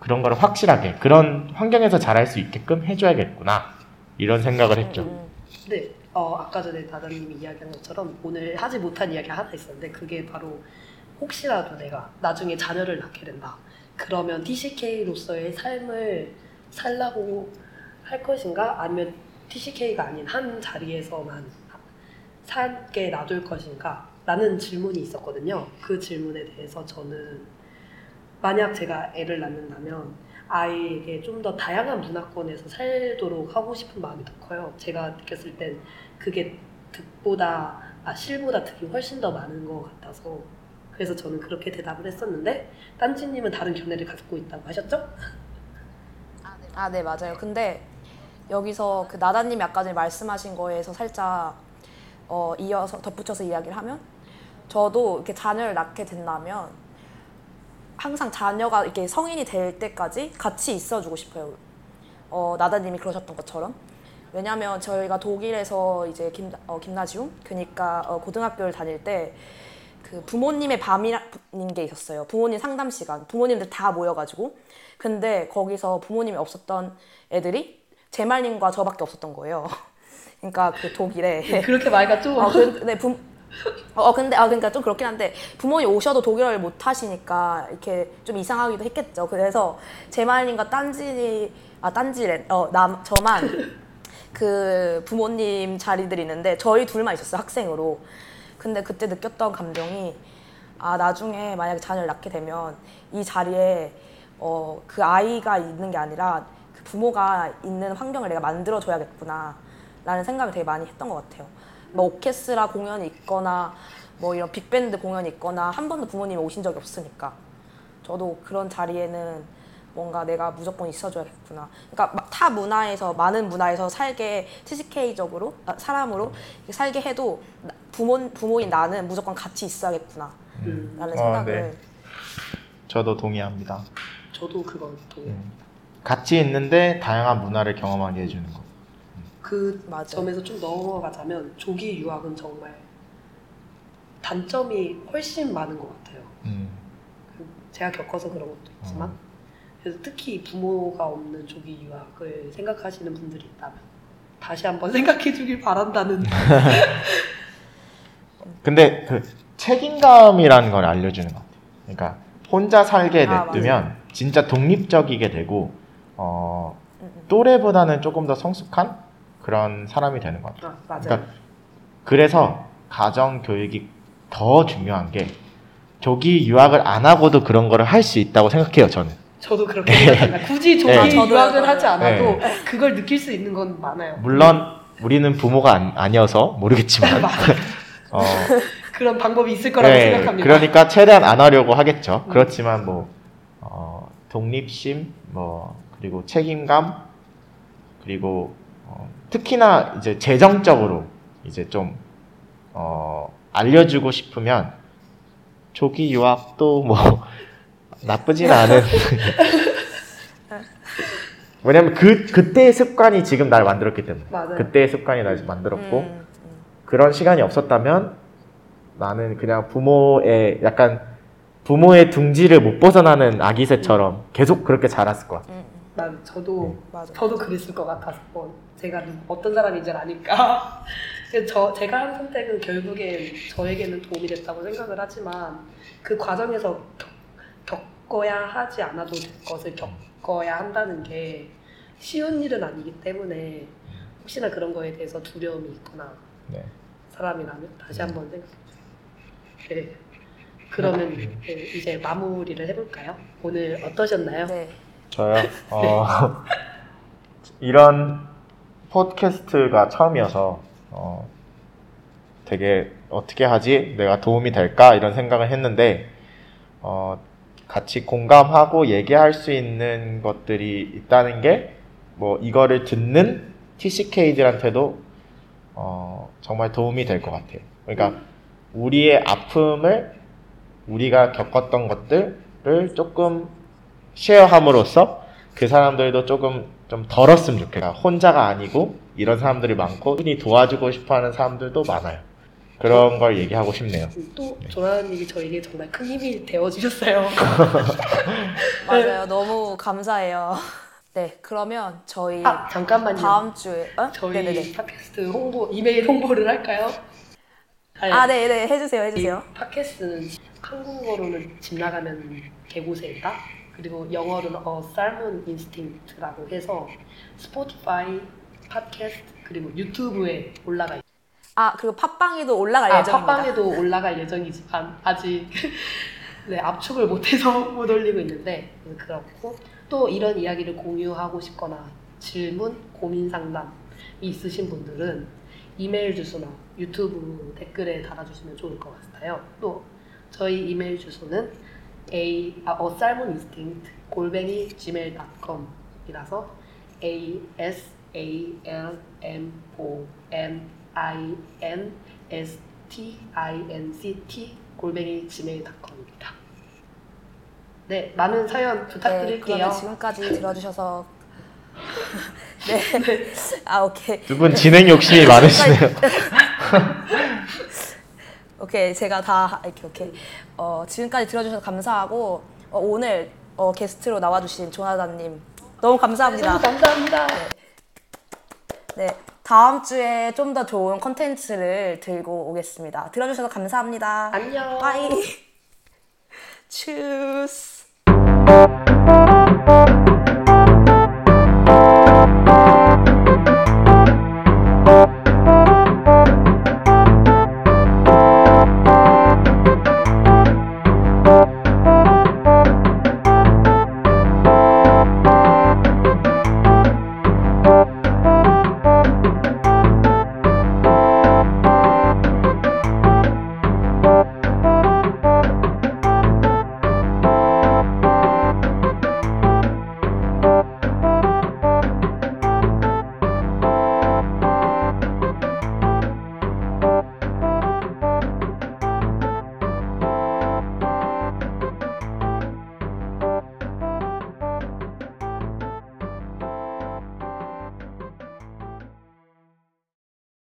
그런 거를 확실하게 그런 환경에서 자랄 수 있게끔 해줘야겠구나 이런 생각을 했죠. 음, 네, 어, 아까 전에 다다님이 이야기한 것처럼 오늘 하지 못한 이야기가 하나 있었는데 그게 바로 혹시라도 내가 나중에 자녀를 낳게 된다. 그러면 TCK로서의 삶을 살라고 할 것인가? 아니면 TCK가 아닌 한 자리에서만 살게 놔둘 것인가? 라는 질문이 있었거든요. 그 질문에 대해서 저는 만약 제가 애를 낳는다면 아이에게 좀 더 다양한 문화권에서 살도록 하고 싶은 마음이 더 커요. 제가 느꼈을 땐 그게 득보다 아 실보다 득이 훨씬 더 많은 것 같아서 그래서 저는 그렇게 대답을 했었는데 딴지님은 다른 견해를 갖고 있다고 하셨죠? 아, 네, 맞아요. 근데 여기서 그 나다님이 아까 전에 말씀하신 거에서 살짝 어, 이어서 덧붙여서 이야기를 하면 저도 이렇게 자녀를 낳게 된다면 항상 자녀가 이렇게 성인이 될 때까지 같이 있어주고 싶어요. 어, 나다님이 그러셨던 것처럼. 왜냐하면 저희가 독일에서 이제 김, 어, 김나지움, 그러니까 어, 고등학교를 다닐 때 그 부모님의 밤이라는 게 있었어요. 부모님 상담 시간. 부모님들 다 모여가지고. 근데 거기서 부모님이 없었던 애들이 제말님과 저밖에 없었던 거예요. *laughs* 그러니까 그 독일에. 그렇게 말가 좀 어, 그, 네, 부, 어, 근데, 아, 그러니까 좀 그렇긴 한데, 부모님 오셔도 독일어를 못 하시니까, 이렇게 좀 이상하기도 했겠죠. 그래서, 제말님과 딴지, 아, 딴지래, 어, 남, 저만, *laughs* 그 부모님 자리들이 있는데 저희 둘만 있었어요 학생으로. 근데 그때 느꼈던 감정이 아 나중에 만약에 자녀를 낳게 되면 이 자리에 어, 그 아이가 있는 게 아니라 그 부모가 있는 환경을 내가 만들어 줘야겠구나 라는 생각을 되게 많이 했던 것 같아요. 뭐 오케스트라 공연이 있거나 뭐 이런 빅밴드 공연이 있거나 한 번도 부모님이 오신 적이 없으니까 저도 그런 자리에는 뭔가 내가 무조건 있어줘야겠구나. 그러니까 막타 문화에서 많은 문화에서 살게 TCK적으로 아, 사람으로 살게 해도 나- 부모 부모인 나는 무조건 같이 있어야겠구나. 음, 라는 어, 생각을 네. 저도 동의합니다. 저도 그건 동의해요. 음. 같이 있는데 다양한 문화를 경험하게 해주는 거. 그 맞아요. 점에서 좀 넘어가자면 조기 유학은 정말 단점이 훨씬 많은 것 같아요. 음. 그 제가 겪어서 그런 것도 있지만 어. 그래서 특히 부모가 없는 조기 유학을 생각하시는 분들이 있다면 다시 한번 *laughs* 생각해 주길 바란다는 *laughs* 근데 그 책임감이라는 걸 알려주는 것 같아요. 그러니까 혼자 살게 아, 냅두면 진짜 독립적이게 되고 어. 또래보다는 조금 더 성숙한 그런 사람이 되는 것 같아요. 아, 맞아요. 그러니까 그래서 가정 교육이 더 중요한 게 조기 유학을 안 하고도 그런 거를 할 수 있다고 생각해요. 저는. 저도 그렇게 생각합니다. 굳이 조기 네. 아, 유학을. 하지 않아도 네. 그걸 느낄 수 있는 건 많아요. 물론 우리는 부모가 안, 아니어서 모르겠지만 *laughs* 어, *laughs* 그런 방법이 있을 거라고 네, 생각합니다. 그러니까 최대한 안 하려고 하겠죠. 그렇지만 뭐 어, 독립심, 뭐 그리고 책임감, 그리고 어, 특히나 이제 재정적으로 이제 좀 어, 알려주고 싶으면 조기 유학도 뭐 *laughs* 나쁘진 않은. *laughs* 왜냐면 그 그때의 습관이 지금 날 만들었기 때문에. 맞아요. 그때의 습관이 날 만들었고. 음, 음. 그런 시간이 없었다면 나는 그냥 부모의 약간 부모의 둥지를 못 벗어나는 아기 새처럼 계속 그렇게 자랐을 것 같아. 음, 음. 난 저도 맞아. 저도 그랬을 것 같아서 뭐 제가 어떤 사람인지 아니까 *laughs* 저 제가 한 선택은 결국엔 저에게는 도움이 됐다고 생각을 하지만 그 과정에서 겪, 겪어야 하지 않아도 될 것을 겪어야 한다는 게 쉬운 일은 아니기 때문에 혹시나 그런 거에 대해서 두려움이 있거나 네. 사람이라면 다시 한번 생각해 주세요. 네. 그러면 네, 이제 마무리를 해볼까요? 오늘 어떠셨나요? 네. 저요. *laughs* 어, *laughs* 이런 팟캐스트가 처음이어서 어, 되게 어떻게 하지? 내가 도움이 될까? 이런 생각을 했는데 어, 같이 공감하고 얘기할 수 있는 것들이 있다는 게 뭐 이거를 듣는 TCK들한테도 어, 정말 도움이 될 것 같아요. 그러니까 우리의 아픔을 우리가 겪었던 것들을 조금 쉐어함으로써 그 사람들도 조금 좀 덜었으면 좋겠다. 혼자가 아니고 이런 사람들이 많고 흔히 도와주고 싶어하는 사람들도 많아요. 그런 걸 얘기하고 싶네요. 또 조나님이 저에게 정말 큰 힘이 되어 주셨어요. *laughs* 맞아요. 너무 감사해요. 네, 그러면 저희 아 잠깐만요. 다음 주에 어? 저희 네네네. 팟캐스트 홍보 이메일 홍보를 할까요? 아니, 아, 네, 네, 해주세요, 해주세요. 이 팟캐스트는 한국어로는 집 나가면 개고새 있다. 그리고 영어로는 어 살몬 인스팅트라고 해서 스포티파이, 팟캐스트 그리고 유튜브에 올라가. 아, 그리고 팟빵에도 올라갈 아, 예정입니다. 팟빵에도 올라갈 예정이지만 아직 *laughs* 네, 압축을 못해서 *laughs* 못 올리고 있는데 네, 그렇고 또 이런 이야기를 공유하고 싶거나 질문, 고민 상담이 있으신 분들은 이메일 주소나 유튜브 댓글에 달아주시면 좋을 것 같아요. 또 저희 이메일 주소는 a 아, 어 살몬 인스팅트 골뱅이 gmail.com이라서 a s a l m o n i n s t i n c t 골뱅이 gmail.com입니다. 네, 많은 사연 네, 부탁드릴게요. 그러면 지금까지 들어주셔서 *laughs* 네, 아 오케이, 두 분 진행 욕심이 많으시네요. *laughs* 오케이 제가 다 이렇게 오케이. 어, 지금까지 들어주셔서 감사하고 어, 오늘 어, 게스트로 나와주신 조나단님 너무 감사합니다. 네, 감사합니다. 네, 다음 주에 좀 더 좋은 컨텐츠를 들고 오겠습니다. 들어주셔서 감사합니다. 안녕. 빠이. *laughs* 추스.